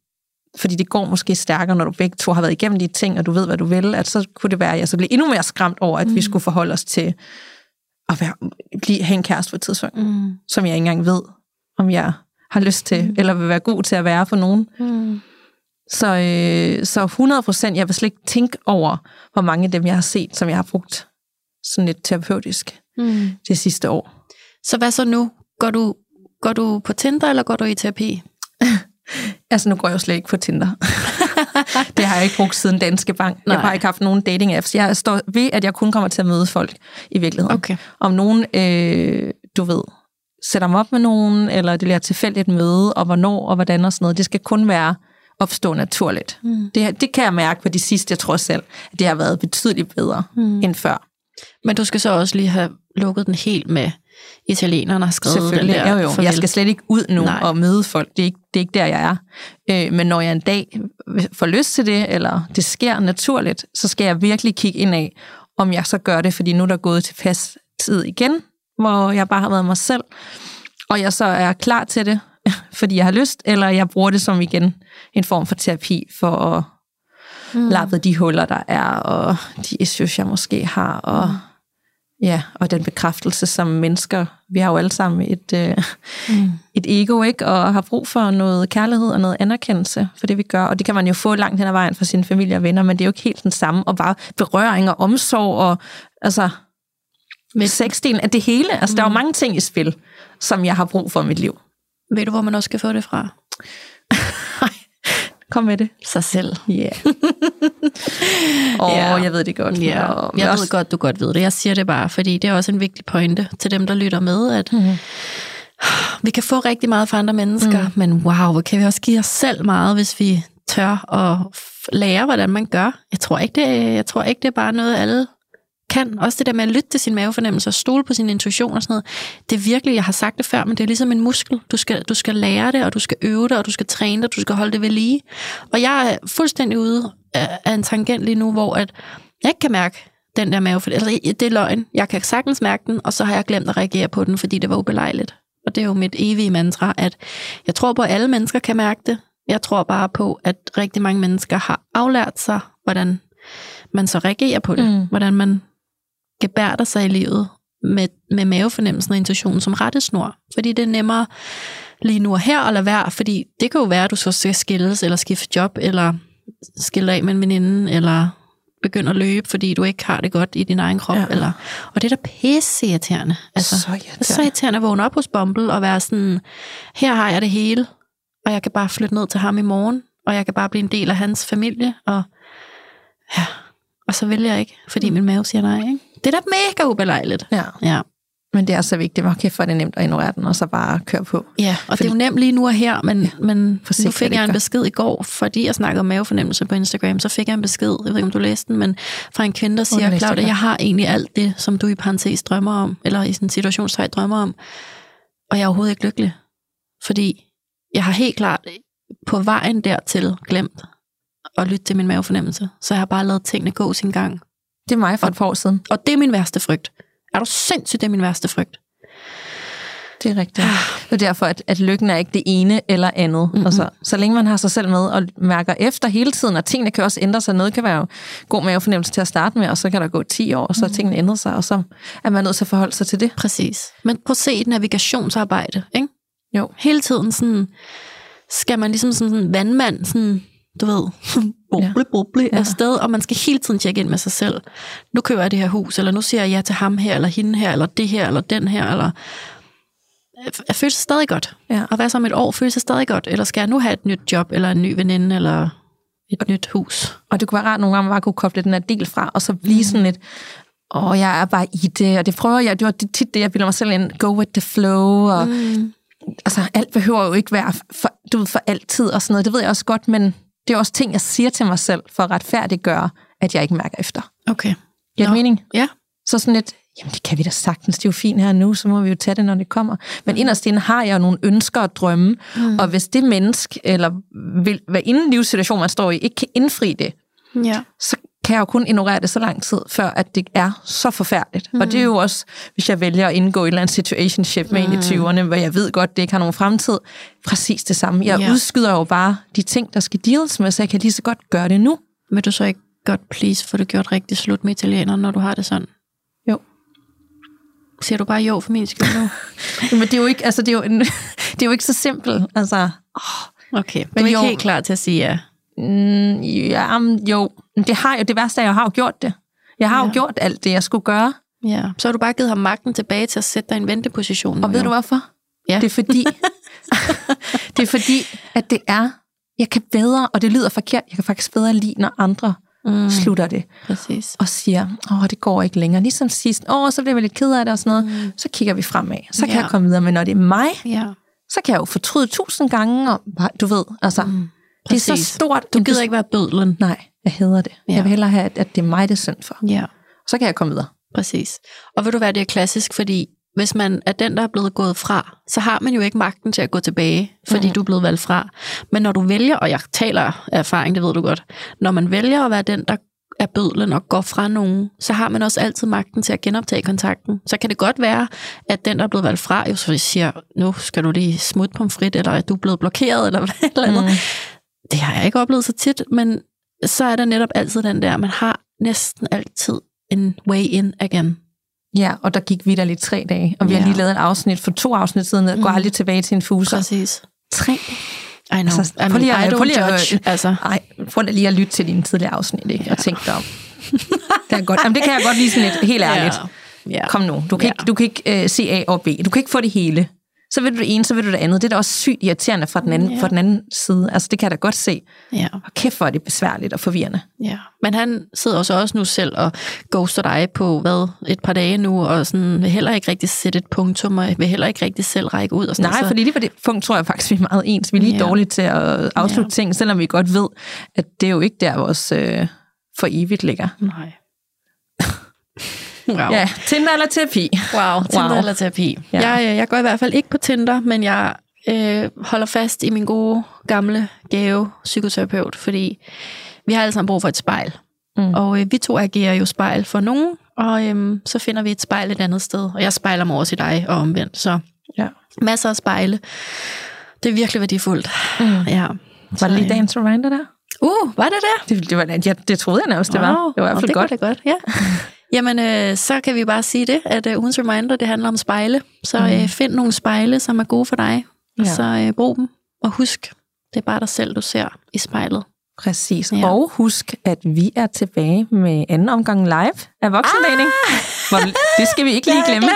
[SPEAKER 1] fordi det går måske stærkere, når du begge to har været igennem de ting, og du ved, hvad du vil, at så kunne det være, at jeg så blev endnu mere skræmt over, at mm. vi skulle forholde os til at være, blive, have en kæreste for et tidspunkt, mm. som jeg ikke engang ved, om jeg har lyst til, mm. eller vil være god til at være for nogen. Mm. Så, øh, så 100 procent, jeg vil slet ikke tænke over, hvor mange af dem, jeg har set, som jeg har brugt sådan lidt terapeutisk mm. det sidste år.
[SPEAKER 2] Så hvad så nu? Går du, går du på Tinder, eller går du i terapi?
[SPEAKER 1] altså, nu går jeg jo slet ikke på Tinder. det har jeg ikke brugt siden Danske Bank. Nej. Jeg har ikke haft nogen dating apps. Jeg står ved, at jeg kun kommer til at møde folk i virkeligheden.
[SPEAKER 2] Okay.
[SPEAKER 1] Om nogen, øh, du ved, sætter mig op med nogen, eller det bliver tilfældigt møde, og hvornår og hvordan og sådan noget. Det skal kun være opstå naturligt. Mm. Det, det kan jeg mærke på de sidste, jeg tror selv, at det har været betydeligt bedre mm. end før.
[SPEAKER 2] Men du skal så også lige have lukket den helt med italienerne har skrevet den der
[SPEAKER 1] jo, jo. Jeg skal slet ikke ud nu Nej. og møde folk. Det er, ikke, det er ikke der, jeg er. Øh, men når jeg en dag får lyst til det, eller det sker naturligt, så skal jeg virkelig kigge ind af, om jeg så gør det, fordi nu er der gået til fast tid igen, hvor jeg bare har været mig selv, og jeg så er klar til det, fordi jeg har lyst, eller jeg bruger det som igen en form for terapi for at mm. lappe de huller, der er, og de issues, jeg måske har, og, mm. Ja, og den bekræftelse som mennesker. Vi har jo alle sammen et, øh, mm. et ego, ikke? og har brug for noget kærlighed og noget anerkendelse for det, vi gør. Og det kan man jo få langt hen ad vejen fra sine familie og venner, men det er jo ikke helt den samme. Og bare berøring og omsorg og altså, med sexdelen af det hele. Altså, mm. der er jo mm. mange ting i spil, som jeg har brug for i mit liv.
[SPEAKER 2] Ved du, hvor man også skal få det fra?
[SPEAKER 1] Kom med det.
[SPEAKER 2] Sig selv.
[SPEAKER 1] Ja. Yeah. Åh, oh, yeah. jeg ved det godt.
[SPEAKER 2] Yeah. jeg også... ved godt, du godt ved det. Jeg siger det bare, fordi det er også en vigtig pointe til dem, der lytter med, at mm. vi kan få rigtig meget fra andre mennesker, mm. men wow, kan vi også give os selv meget, hvis vi tør at lære, hvordan man gør. Jeg tror ikke, det, jeg tror ikke, det er bare noget, alle kan. Også det der med at lytte til sin mavefornemmelse og stole på sin intuition og sådan noget. Det er virkelig, jeg har sagt det før, men det er ligesom en muskel. Du skal, du skal lære det, og du skal øve det, og du skal træne det, og du skal holde det ved lige. Og jeg er fuldstændig ude af en tangent lige nu, hvor at jeg ikke kan mærke den der mavefornemmelse. Altså, det er løgn. Jeg kan sagtens mærke den, og så har jeg glemt at reagere på den, fordi det var ubelejligt. Og det er jo mit evige mantra, at jeg tror på, at alle mennesker kan mærke det. Jeg tror bare på, at rigtig mange mennesker har aflært sig, hvordan man så reagerer på det. Mm. Hvordan man gebærder sig i livet med, med mavefornemmelsen og intuitionen som rettesnor. Fordi det er nemmere lige nu og her at lade være, fordi det kan jo være, at du så skal skilles, eller skifte job, eller skille af med en veninde, eller begynde at løbe, fordi du ikke har det godt i din egen krop. Ja. Eller, og det er da pisse irriterende. Altså, så irriterende. Så irriterende at vågne op hos Bumble og være sådan, her har jeg det hele, og jeg kan bare flytte ned til ham i morgen, og jeg kan bare blive en del af hans familie, og ja, og så vil jeg ikke, fordi min mave siger nej. Ikke? Det er da mega ubelejligt.
[SPEAKER 1] Ja.
[SPEAKER 2] ja.
[SPEAKER 1] Men det er så vigtigt, hvor kæft for det nemt at ignorere den, og så bare køre på.
[SPEAKER 2] Ja, og fordi, det er jo nemt lige nu og her, men, ja, men nu fik jeg en besked i går, fordi jeg snakkede om mavefornemmelse på Instagram, så fik jeg en besked, jeg ved ikke, om du læste den, men fra en kvinde, der siger, Claudia, jeg har egentlig alt det, som du i parentes drømmer om, eller i sådan en situationstegn drømmer om, og jeg er overhovedet ikke lykkelig. Fordi jeg har helt klart på vejen dertil glemt at lytte til min mavefornemmelse. Så jeg har bare lavet tingene gå sin gang.
[SPEAKER 1] Det er mig for et par år siden.
[SPEAKER 2] Og det er min værste frygt. Er du sindssygt, det er min værste frygt?
[SPEAKER 1] Det er rigtigt. Det er derfor, at, at lykken er ikke det ene eller andet. Mm-hmm. Altså, så længe man har sig selv med og mærker efter hele tiden, og tingene kan også ændre sig. Noget kan være jo god mavefornemmelse til at starte med, og så kan der gå 10 år, og så mm-hmm. tingene ændrer sig, og så er man nødt til at forholde sig til det.
[SPEAKER 2] Præcis. Men prøv at se et navigationsarbejde, ikke?
[SPEAKER 1] Jo.
[SPEAKER 2] Hele tiden sådan, skal man ligesom sådan en vandmand, sådan, du ved, boble, boble ja. afsted, og man skal hele tiden tjekke ind med sig selv. Nu køber jeg det her hus, eller nu siger jeg ja til ham her, eller hende her, eller det her, eller den her, eller jeg føler sig stadig godt.
[SPEAKER 1] Ja.
[SPEAKER 2] Og hvad så om et år føler sig stadig godt? Eller skal jeg nu have et nyt job, eller en ny veninde, eller et og, nyt hus?
[SPEAKER 1] Og det kunne være rart nogle gange, at man bare kunne koble den her del fra, og så blive mm. sådan lidt, åh, jeg er bare i det, og det prøver jeg, det var tit det, jeg bilder mig selv ind, go with the flow, og mm. altså, alt behøver jo ikke være for, du ved, for altid, og sådan noget, det ved jeg også godt, men det er også ting, jeg siger til mig selv, for at retfærdiggøre, at jeg ikke mærker efter.
[SPEAKER 2] Okay.
[SPEAKER 1] Giver det mening?
[SPEAKER 2] Ja.
[SPEAKER 1] Så sådan lidt, jamen det kan vi da sagtens, det er jo fint her nu, så må vi jo tage det, når det kommer. Men mm. inderst inde har jeg jo nogle ønsker og drømme, mm. og hvis det menneske, eller vil, hvad inden livssituation man står i, ikke kan indfri det,
[SPEAKER 2] ja.
[SPEAKER 1] så kan jeg jo kun ignorere det så lang tid, før at det er så forfærdeligt. Mm. Og det er jo også, hvis jeg vælger at indgå i et eller andet situationship med mm. en i 20'erne, hvor jeg ved godt, det ikke har nogen fremtid, præcis det samme. Jeg ja. udskyder jo bare de ting, der skal deals med, så jeg kan lige så godt gøre det nu.
[SPEAKER 2] Vil du så ikke godt please få det gjort rigtig slut med italienerne, når du har det sådan? Siger du bare jo for min skyld nu?
[SPEAKER 1] Men det er jo ikke, altså, det er jo, en, det er jo ikke så simpelt. Altså,
[SPEAKER 2] oh. Okay, men du er ikke jo, helt klar til at sige ja?
[SPEAKER 1] Mm, ja, jo. Det, har jo, det værste jeg har jo gjort det. Jeg har ja. jo gjort alt det, jeg skulle gøre.
[SPEAKER 2] Ja, så har du bare givet ham magten tilbage til at sætte dig i en venteposition.
[SPEAKER 1] Og ved jo. du hvorfor?
[SPEAKER 2] Ja.
[SPEAKER 1] Det er fordi, det er fordi, at det er, jeg kan bedre, og det lyder forkert, jeg kan faktisk bedre lide, når andre mm. slutter det.
[SPEAKER 2] Præcis.
[SPEAKER 1] Og siger, åh, det går ikke længere. Ligesom sidst, åh, så bliver vi lidt ked af det og sådan noget. Mm. Så kigger vi fremad. Så kan ja. jeg komme videre. Men når det er mig,
[SPEAKER 2] ja.
[SPEAKER 1] så kan jeg jo fortryde tusind gange. Og, du ved, altså, mm. Det er så stort.
[SPEAKER 2] Du gider ikke være bødlen.
[SPEAKER 1] Nej, jeg hedder det. Ja. Jeg vil hellere have, at, at det er mig, det er synd for.
[SPEAKER 2] Ja.
[SPEAKER 1] Så kan jeg komme videre.
[SPEAKER 2] Præcis. Og vil du være det er klassisk, fordi hvis man er den, der er blevet gået fra, så har man jo ikke magten til at gå tilbage, fordi mm. du er blevet valgt fra. Men når du vælger, og jeg taler af erfaring, det ved du godt, når man vælger at være den, der er bødlen og går fra nogen, så har man også altid magten til at genoptage kontakten. Så kan det godt være, at den, der er blevet valgt fra, jo så siger, nu skal du lige smutte på frit, eller at du er blevet blokeret, eller hvad eller andet. Mm. Det har jeg ikke oplevet så tit, men så er der netop altid den der, man har næsten altid en way in again.
[SPEAKER 1] Ja, og der gik vi der lige tre dage, og vi ja. har lige lavet et afsnit for to afsnit siden, og mm. går aldrig tilbage til en fuser.
[SPEAKER 2] Præcis.
[SPEAKER 1] Tre
[SPEAKER 2] I know. Altså, I mean, lige, I don't prøv lige judge. At,
[SPEAKER 1] altså. Ej, prøv lige at lytte til dine tidligere afsnit, ikke? Ja. og tænk dig om. det, er godt. Jamen, det kan jeg godt sådan lidt, helt ærligt. Ja. Ja. Kom nu, du kan, ja. ikke, du kan ikke uh, se A og B. Du kan ikke få det hele så vil du det ene, så vil du det andet. Det er da også sygt irriterende fra den anden, ja. fra den anden side. Altså, det kan jeg da godt se.
[SPEAKER 2] Ja.
[SPEAKER 1] Og kæft, hvor er det besværligt og forvirrende.
[SPEAKER 2] Ja. Men han sidder også, også nu selv og ghoster dig på, hvad, et par dage nu, og sådan, vil heller ikke rigtig sætte et punktum, og vil heller ikke rigtig selv række ud. Og sådan
[SPEAKER 1] Nej,
[SPEAKER 2] så...
[SPEAKER 1] fordi lige på det punkt tror jeg faktisk, vi er meget ens. Vi er lige ja. dårlige til at afslutte ja. ting, selvom vi godt ved, at det er jo ikke der, vores øh, for evigt ligger.
[SPEAKER 2] Nej.
[SPEAKER 1] Wow. Ja, Tinder eller terapi.
[SPEAKER 2] Wow, Tinder wow. eller terapi. Ja. Jeg, øh, jeg går i hvert fald ikke på Tinder, men jeg øh, holder fast i min gode, gamle gave psykoterapeut, fordi vi har alle sammen brug for et spejl. Mm. Og øh, vi to agerer jo spejl for nogen, og øh, så finder vi et spejl et andet sted. Og jeg spejler mig også i dig, og omvendt. Så
[SPEAKER 1] ja.
[SPEAKER 2] masser af spejle. Det er virkelig værdifuldt.
[SPEAKER 1] Mm.
[SPEAKER 2] Ja.
[SPEAKER 1] Var det lige dagens reminder der?
[SPEAKER 2] Uh, var det der?
[SPEAKER 1] Det, det, var, ja, det troede jeg nærmest, det var. Det var i hvert fald
[SPEAKER 2] det
[SPEAKER 1] godt.
[SPEAKER 2] Det godt, ja. Jamen, øh, så kan vi bare sige det, at øh, ugens reminder, det handler om spejle. Så øh, mm. find nogle spejle, som er gode for dig, og ja. så øh, brug dem. Og husk, det er bare dig selv, du ser i spejlet.
[SPEAKER 1] Præcis. Ja. Og husk, at vi er tilbage med anden omgang live af voksenlæning. Ah! det skal vi ikke lige glemme.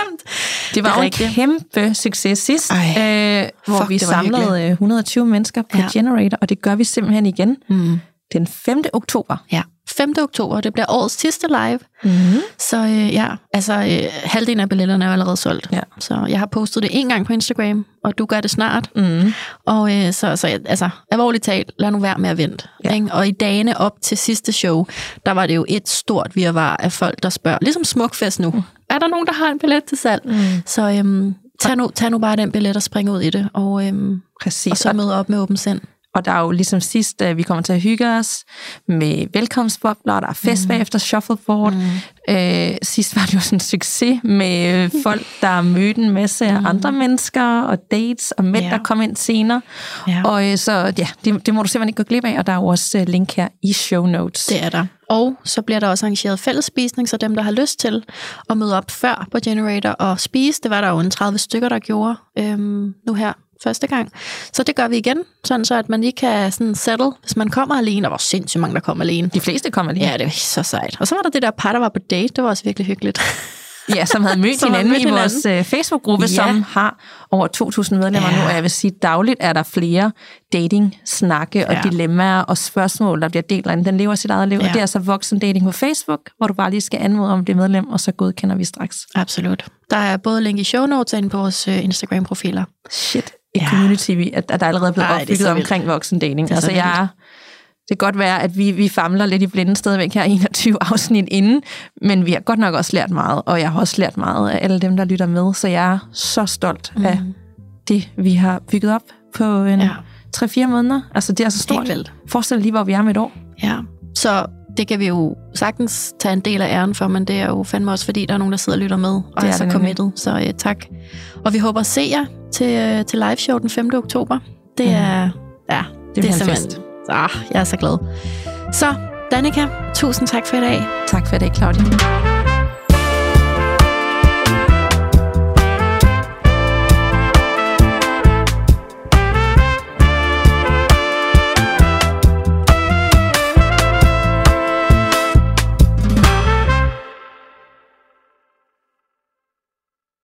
[SPEAKER 1] Det var det en kæmpe succes sidst, Ej, øh, hvor fuck, vi samlede hyggeligt. 120 mennesker på ja. Generator, og det gør vi simpelthen igen
[SPEAKER 2] mm.
[SPEAKER 1] den 5. oktober.
[SPEAKER 2] Ja. 5. oktober. Det bliver årets sidste live.
[SPEAKER 1] Mm-hmm.
[SPEAKER 2] Så øh, ja, altså øh, halvdelen af billetterne er allerede solgt.
[SPEAKER 1] Ja.
[SPEAKER 2] Så jeg har postet det en gang på Instagram, og du gør det snart.
[SPEAKER 1] Mm-hmm.
[SPEAKER 2] Og øh, så, så altså, alvorligt talt, lad nu være med at vente. Ja. Ikke? Og i dagene op til sidste show, der var det jo et stort virvar af folk, der spørger, ligesom Smukfest nu, mm. er der nogen, der har en billet til salg?
[SPEAKER 1] Mm.
[SPEAKER 2] Så øhm, tag nu, tag nu bare den billet og spring ud i det, og, øhm,
[SPEAKER 1] Præcis.
[SPEAKER 2] og så møde op med åben sind.
[SPEAKER 1] Og der er jo ligesom sidst, at vi kommer til at hygge os med velkomstbobler, der er fest mm. bagefter shuffleboard. Mm. Øh, sidst var det jo sådan en succes med folk, der mødte en masse mm. andre mennesker, og dates, og mænd,
[SPEAKER 2] Ja.
[SPEAKER 1] der kom ind senere.
[SPEAKER 2] Ja.
[SPEAKER 1] Og øh, så ja, det, det må du simpelthen ikke gå glip af, og der er jo også øh, link her i show notes.
[SPEAKER 2] Det er der. Og så bliver der også arrangeret fællesspisning, så dem, der har lyst til at møde op før på Generator og spise, det var der jo en 30 stykker, der gjorde øhm, nu her første gang. Så det gør vi igen, sådan så at man lige kan sådan settle, hvis man kommer alene. Der var sindssygt mange, der kom alene.
[SPEAKER 1] De fleste kommer lige.
[SPEAKER 2] Ja, det var så sejt. Og så var der det der par, der var på date. Det var også virkelig hyggeligt.
[SPEAKER 1] Ja, som havde mødt
[SPEAKER 2] Som
[SPEAKER 1] hinanden
[SPEAKER 2] mødt
[SPEAKER 1] i vores øh, Facebook-gruppe,
[SPEAKER 2] Ja.
[SPEAKER 1] som har over 2.000 medlemmer
[SPEAKER 2] Ja.
[SPEAKER 1] nu, og jeg vil sige, dagligt er der flere dating-snakke og
[SPEAKER 2] Ja.
[SPEAKER 1] dilemmaer og spørgsmål, der bliver delt derinde. Den lever sit eget liv, ja. Og det er altså voksen dating på Facebook, hvor du bare lige skal anmode om det medlem, og så godkender vi straks.
[SPEAKER 2] Absolut. Der er både link i show notes og inde på vores øh, Instagram-profiler.
[SPEAKER 1] Shit, et
[SPEAKER 2] Ja.
[SPEAKER 1] community, at, at der allerede er blevet
[SPEAKER 2] Ej,
[SPEAKER 1] opbygget omkring voksen dating.
[SPEAKER 2] Det så
[SPEAKER 1] Altså, jeg er, det kan godt være, at vi, vi famler lidt i blinde stadigvæk her 21 afsnit inden, men vi har godt nok også lært meget, og jeg har også lært meget af alle dem, der lytter med, så jeg er så stolt mm. af det, vi har bygget op på en
[SPEAKER 2] Ja.
[SPEAKER 1] ja. 3-4 måneder. Altså, det er så stort. Forestil dig lige, hvor vi er om et år.
[SPEAKER 2] Ja, så det kan vi jo sagtens tage en del af æren for, men det er jo fandme også, fordi der er nogen, der sidder og lytter med, og
[SPEAKER 1] Det
[SPEAKER 2] er,
[SPEAKER 1] er
[SPEAKER 2] så
[SPEAKER 1] det
[SPEAKER 2] committed. Så uh, tak. Og vi håber at se jer til, uh, til live show den 5. oktober. Det
[SPEAKER 1] Mm.
[SPEAKER 2] er, ja,
[SPEAKER 1] Det bliver en fest.
[SPEAKER 2] Ah, jeg er så glad. Så, Danika, tusind tak for i dag.
[SPEAKER 1] Tak for det, Claudia.